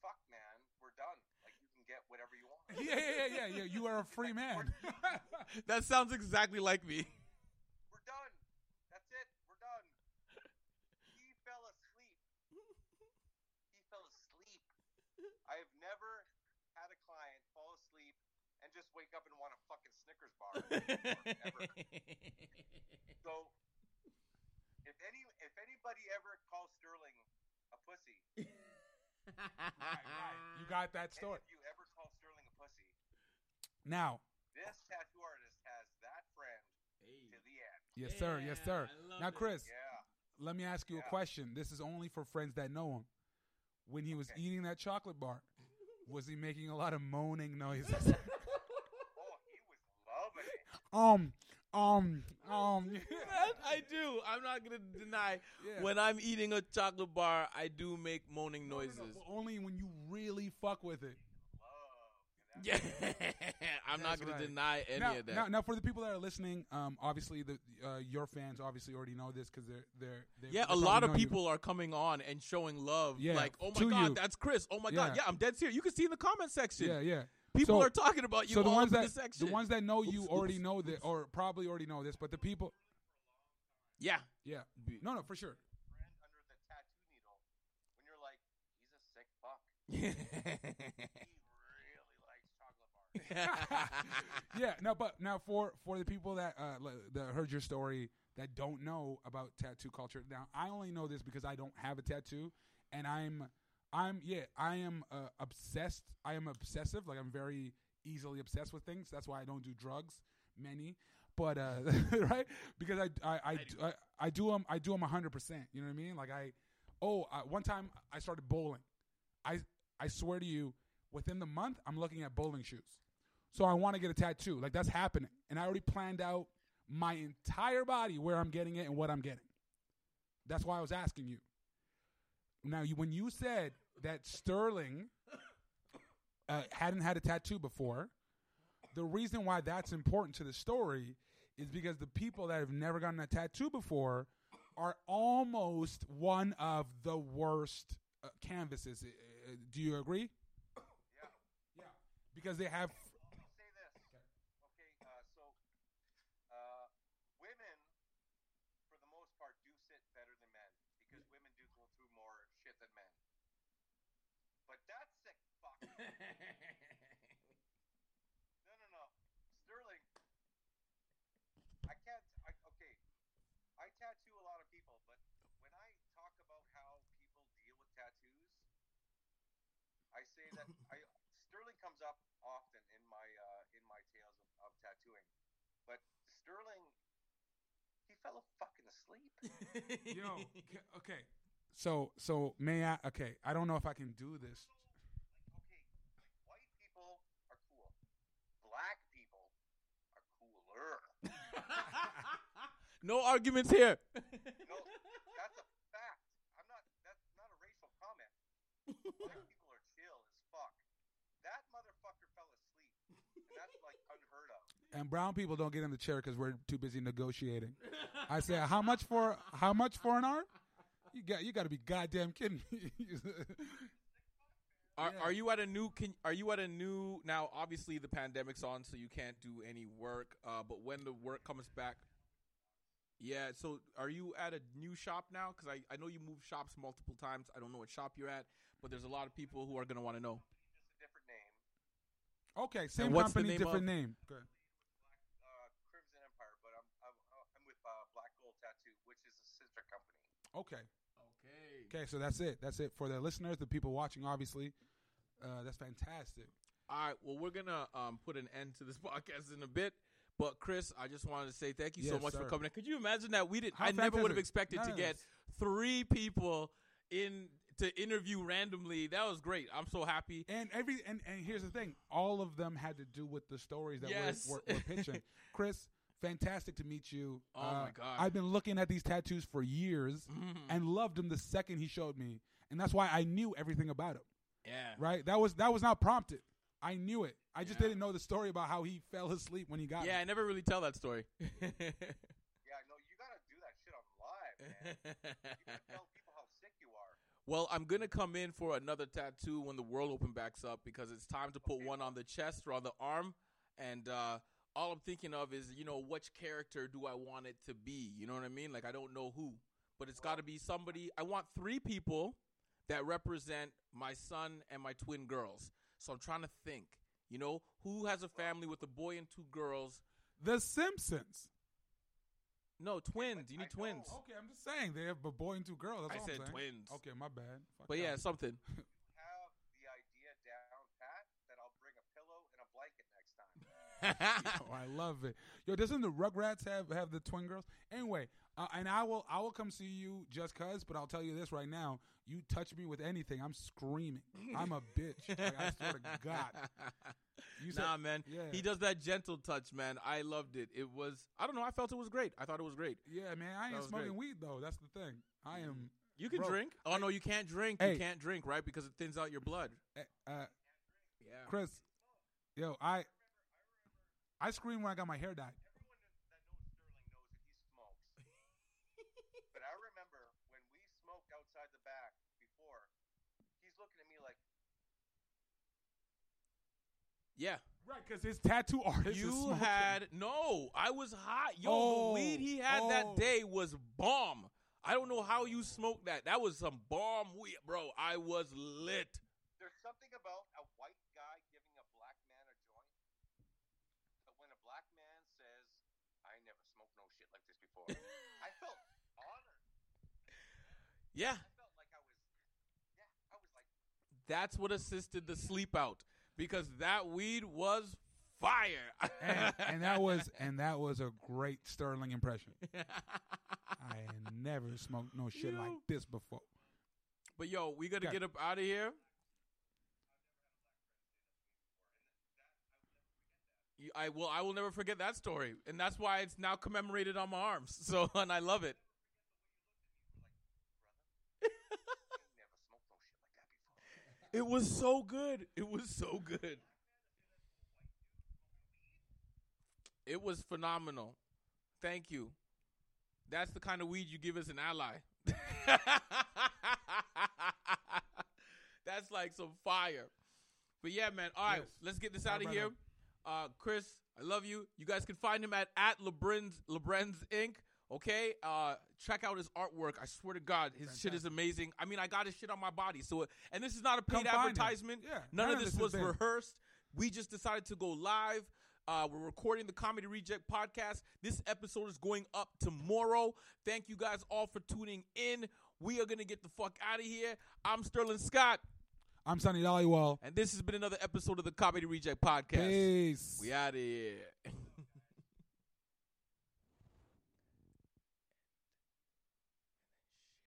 [SPEAKER 3] fuck, man, we're done. Like you can get whatever you want."
[SPEAKER 1] yeah, yeah, yeah, yeah, yeah. You are a free man.
[SPEAKER 2] that sounds exactly like me.
[SPEAKER 3] We're done. That's it. We're done. He fell asleep. He fell asleep. I have never had a client fall asleep and just wake up and want a fucking Snickers bar. So, if any if anybody ever calls Sterling a pussy,
[SPEAKER 1] you got that
[SPEAKER 3] any
[SPEAKER 1] story.
[SPEAKER 3] of you ever call Sterling a pussy,
[SPEAKER 1] Now,
[SPEAKER 3] this tattoo artist has that friend to the end.
[SPEAKER 1] yes, sir. Yes, sir. Now, Chris,
[SPEAKER 3] Yeah.
[SPEAKER 1] let me ask you a question. This is only for friends that know him. When he was
[SPEAKER 3] Okay.
[SPEAKER 1] eating that chocolate bar, was he making a lot of moaning noises?
[SPEAKER 3] Oh, he was loving it.
[SPEAKER 1] um, um, um.
[SPEAKER 2] I do. I'm not gonna deny.
[SPEAKER 1] Yeah.
[SPEAKER 2] When I'm eating a chocolate bar, I do make moaning
[SPEAKER 1] No, no, no,
[SPEAKER 2] noises.
[SPEAKER 1] only when you really fuck with it.
[SPEAKER 2] Yeah, I'm not
[SPEAKER 1] That's
[SPEAKER 2] gonna
[SPEAKER 1] right.
[SPEAKER 2] deny any
[SPEAKER 1] now,
[SPEAKER 2] of that.
[SPEAKER 1] now, now, for the people that are listening, um, obviously the uh, your fans obviously already know this because they're they're, they're
[SPEAKER 2] yeah,
[SPEAKER 1] they
[SPEAKER 2] a lot of
[SPEAKER 1] know you.
[SPEAKER 2] people are coming on and showing love.
[SPEAKER 1] Yeah,
[SPEAKER 2] like, oh my god,
[SPEAKER 1] you.
[SPEAKER 2] that's Chris. Oh my god,
[SPEAKER 1] Yeah.
[SPEAKER 2] yeah, I'm dead serious. You can see in the comment section.
[SPEAKER 1] Yeah, yeah.
[SPEAKER 2] People
[SPEAKER 1] So-
[SPEAKER 2] are talking about you
[SPEAKER 1] so the
[SPEAKER 2] all
[SPEAKER 1] ones that
[SPEAKER 2] the section.
[SPEAKER 1] the ones that know you
[SPEAKER 2] Oops,
[SPEAKER 1] already
[SPEAKER 2] oops,
[SPEAKER 1] know that, or probably already know this, but the people,
[SPEAKER 2] yeah.
[SPEAKER 1] yeah, no, no, for sure.
[SPEAKER 3] under the tattoo needle when you're like, he's a sick fuck. He really likes chocolate bars.
[SPEAKER 1] yeah, no, but now for for the people that uh that heard your story that don't know about tattoo culture. Now, I only know this because I don't have a tattoo, and I'm I'm yeah I am uh, obsessed. I am obsessive. Like I'm very easily obsessed with things. That's why I don't do drugs. Many. But uh, right because I I I, do. I, I do them I do them hundred percent. You know what I mean? Like I oh uh, one time I started bowling. I I swear to you, within the month I'm looking at bowling shoes. So I want to get a tattoo. Like that's happening, and I already planned out my entire body where I'm getting it and what I'm getting. That's why I was asking you. Now, you, when you said that Sterling uh, hadn't had a tattoo before, the reason why that's important to the story is because the people that have never gotten a tattoo before are almost one of the worst uh, canvases. Uh, uh, do you agree?
[SPEAKER 3] Yeah.
[SPEAKER 1] Yeah. Because they have.
[SPEAKER 3] I'll say this. Okay, uh, so uh, women, for the most part, do sit better than men because women do go through more shit than men. But that sick fuck. no, no, no. Sterling, I can't. I, okay, I tattoo a lot of people, but when I talk about how people deal with tattoos, I say that I Sterling comes up often in my uh, in my tales of, of tattooing, but Sterling, he fell a fucking asleep.
[SPEAKER 1] Yo, okay. So, so may I? Okay, I don't know if I can do this.
[SPEAKER 3] Like, okay, like white people are cool, black people are cooler.
[SPEAKER 2] no arguments here.
[SPEAKER 3] No, that's a fact. I'm not. That's not a racial comment. Black people are chill as fuck. That motherfucker fell asleep, and that's like unheard of.
[SPEAKER 1] And brown people don't get in the chair because we're too busy negotiating. I say, how much for how much for an arm? You got you got to be goddamn kidding me.
[SPEAKER 2] Are,
[SPEAKER 1] Yeah.
[SPEAKER 2] are you at a new? Can are you at a new? Now, obviously, the pandemic's on, so you can't do any work. Uh, but when the work comes back, yeah. So, are you at a new shop now? Because I, I know you moved shops multiple times. I don't know what shop you're at, but there's a lot of people who are gonna want to know.
[SPEAKER 3] Just a different name.
[SPEAKER 1] okay, same company,
[SPEAKER 2] name
[SPEAKER 1] different
[SPEAKER 2] of-
[SPEAKER 1] name. Good.
[SPEAKER 3] Uh, Crimson Empire, but I'm I'm, I'm with uh, Black Gold Tattoo, which is a sister company.
[SPEAKER 1] Okay,
[SPEAKER 2] Okay.
[SPEAKER 1] okay. So that's it. That's it for the listeners, the people watching. Obviously, uh, that's fantastic.
[SPEAKER 2] All right. Well, we're gonna um, put an end to this podcast in a bit. But Chris, I just wanted to say thank you so
[SPEAKER 1] Yes,
[SPEAKER 2] much for coming in. Could you imagine that we did?
[SPEAKER 1] How
[SPEAKER 2] I never would have expected to get three people in to interview randomly. That was great. I'm so happy.
[SPEAKER 1] And every and, and here's the thing: all of them had to do with the stories that
[SPEAKER 2] Yes.
[SPEAKER 1] we're, we're, we're pitching. Chris, fantastic to meet you. Uh,
[SPEAKER 2] Oh, my God.
[SPEAKER 1] I've been looking at these tattoos for years
[SPEAKER 2] Mhm.
[SPEAKER 1] and loved him the second he showed me, and that's why I knew everything about him.
[SPEAKER 2] Yeah.
[SPEAKER 1] Right? That was that was not prompted. I knew it. I just
[SPEAKER 2] Yeah.
[SPEAKER 1] didn't know the story about how he fell asleep when he got
[SPEAKER 2] Yeah, I never really tell that story.
[SPEAKER 3] Yeah, no, you gotta do that shit on live, man. You gotta tell people how sick you are.
[SPEAKER 2] well, I'm gonna come in for another tattoo when the world open backs up because it's time to put
[SPEAKER 3] Okay.
[SPEAKER 2] one on the chest or on the arm, and uh, all I'm thinking of is you know which character do I want it to be? You know what I mean? Like I don't know who, but it's got to be somebody. I want three people that represent my son and my twin girls. So I'm trying to think. You know who has a family with a boy and two girls?
[SPEAKER 1] The Simpsons.
[SPEAKER 2] No, twins. You
[SPEAKER 3] I
[SPEAKER 2] need twins.
[SPEAKER 3] know.
[SPEAKER 1] Okay, I'm just saying they have a boy and two girls. That's
[SPEAKER 2] I said twins.
[SPEAKER 1] Okay, my bad. Fuck
[SPEAKER 2] But yeah, something.
[SPEAKER 3] Have the idea down pat that I'll bring a pillow and a blanket time.
[SPEAKER 1] oh, I love it. Yo, doesn't the Rugrats have have the twin girls? Anyway, uh, and I will I will come see you just cause. But I'll tell you this right now: you touch me with anything, I'm screaming. I'm a bitch. Like, I swear to God. You said,
[SPEAKER 2] nah, man.
[SPEAKER 1] yeah.
[SPEAKER 2] He does that gentle touch, man. I loved it. It was. I don't know. I felt it was great. I thought it was great.
[SPEAKER 1] Yeah, man. I ain't smoking
[SPEAKER 2] great.
[SPEAKER 1] weed though. That's the thing. I am.
[SPEAKER 2] You can
[SPEAKER 1] Bro,
[SPEAKER 2] drink. Oh
[SPEAKER 1] I-
[SPEAKER 2] no, you can't drink.
[SPEAKER 1] Hey.
[SPEAKER 2] You can't drink, right? Because it thins out your blood.
[SPEAKER 1] Uh, uh,
[SPEAKER 2] Yeah.
[SPEAKER 1] Chris, yo, I I screamed when I got my hair dyed.
[SPEAKER 3] Everyone that knows Sterling knows that he smokes. but I remember when we smoked outside the back before, he's looking at me like,
[SPEAKER 2] Yeah.
[SPEAKER 1] Right, because his tattoo artist.
[SPEAKER 2] You
[SPEAKER 1] smoking.
[SPEAKER 2] had no. I was hot. Yo,
[SPEAKER 1] Oh,
[SPEAKER 2] the weed he had
[SPEAKER 1] oh.
[SPEAKER 2] that day was bomb. I don't know how you smoked that. That was some bomb weed, bro. I was lit.
[SPEAKER 3] there's something about a white guy giving a black man a joint. But when a black man says, I never smoked no shit like this before, I felt honored.
[SPEAKER 2] Yeah.
[SPEAKER 3] I felt like I was, yeah, I was like,
[SPEAKER 2] That's what assisted the sleep out because that weed was fire.
[SPEAKER 1] and, and that was and that was a great Sterling impression. I never smoked no shit like this before.
[SPEAKER 2] But yo, we gotta
[SPEAKER 1] Okay.
[SPEAKER 2] get up out of here. I will I will never forget that story, and that's why it's now commemorated on my arms. So, and I love it. It was so good. It was so good. It was phenomenal. Thank you. That's the kind of weed you give as an ally. That's like some fire. But yeah, man. All right,
[SPEAKER 1] yes.
[SPEAKER 2] let's get this out of here. Uh, Chris, I love you. You guys can find him at at LeBren's LeBren's Inc. Okay, uh, check out his artwork. I swear to God, his shit is amazing. I mean, I got his shit on my body. So, and this is not a paid advertisement.
[SPEAKER 1] Yeah,
[SPEAKER 2] none, of this, was rehearsed. We just decided to go live. Uh, we're recording the Comedy Reject podcast. This episode is going up tomorrow. Thank you guys all for tuning in. We are gonna get the fuck out of here. I'm Sterling Scott,
[SPEAKER 1] I'm Sonny Dhaliwal.
[SPEAKER 2] and this has been another episode of the Comedy Reject podcast.
[SPEAKER 1] Peace.
[SPEAKER 2] We out of here.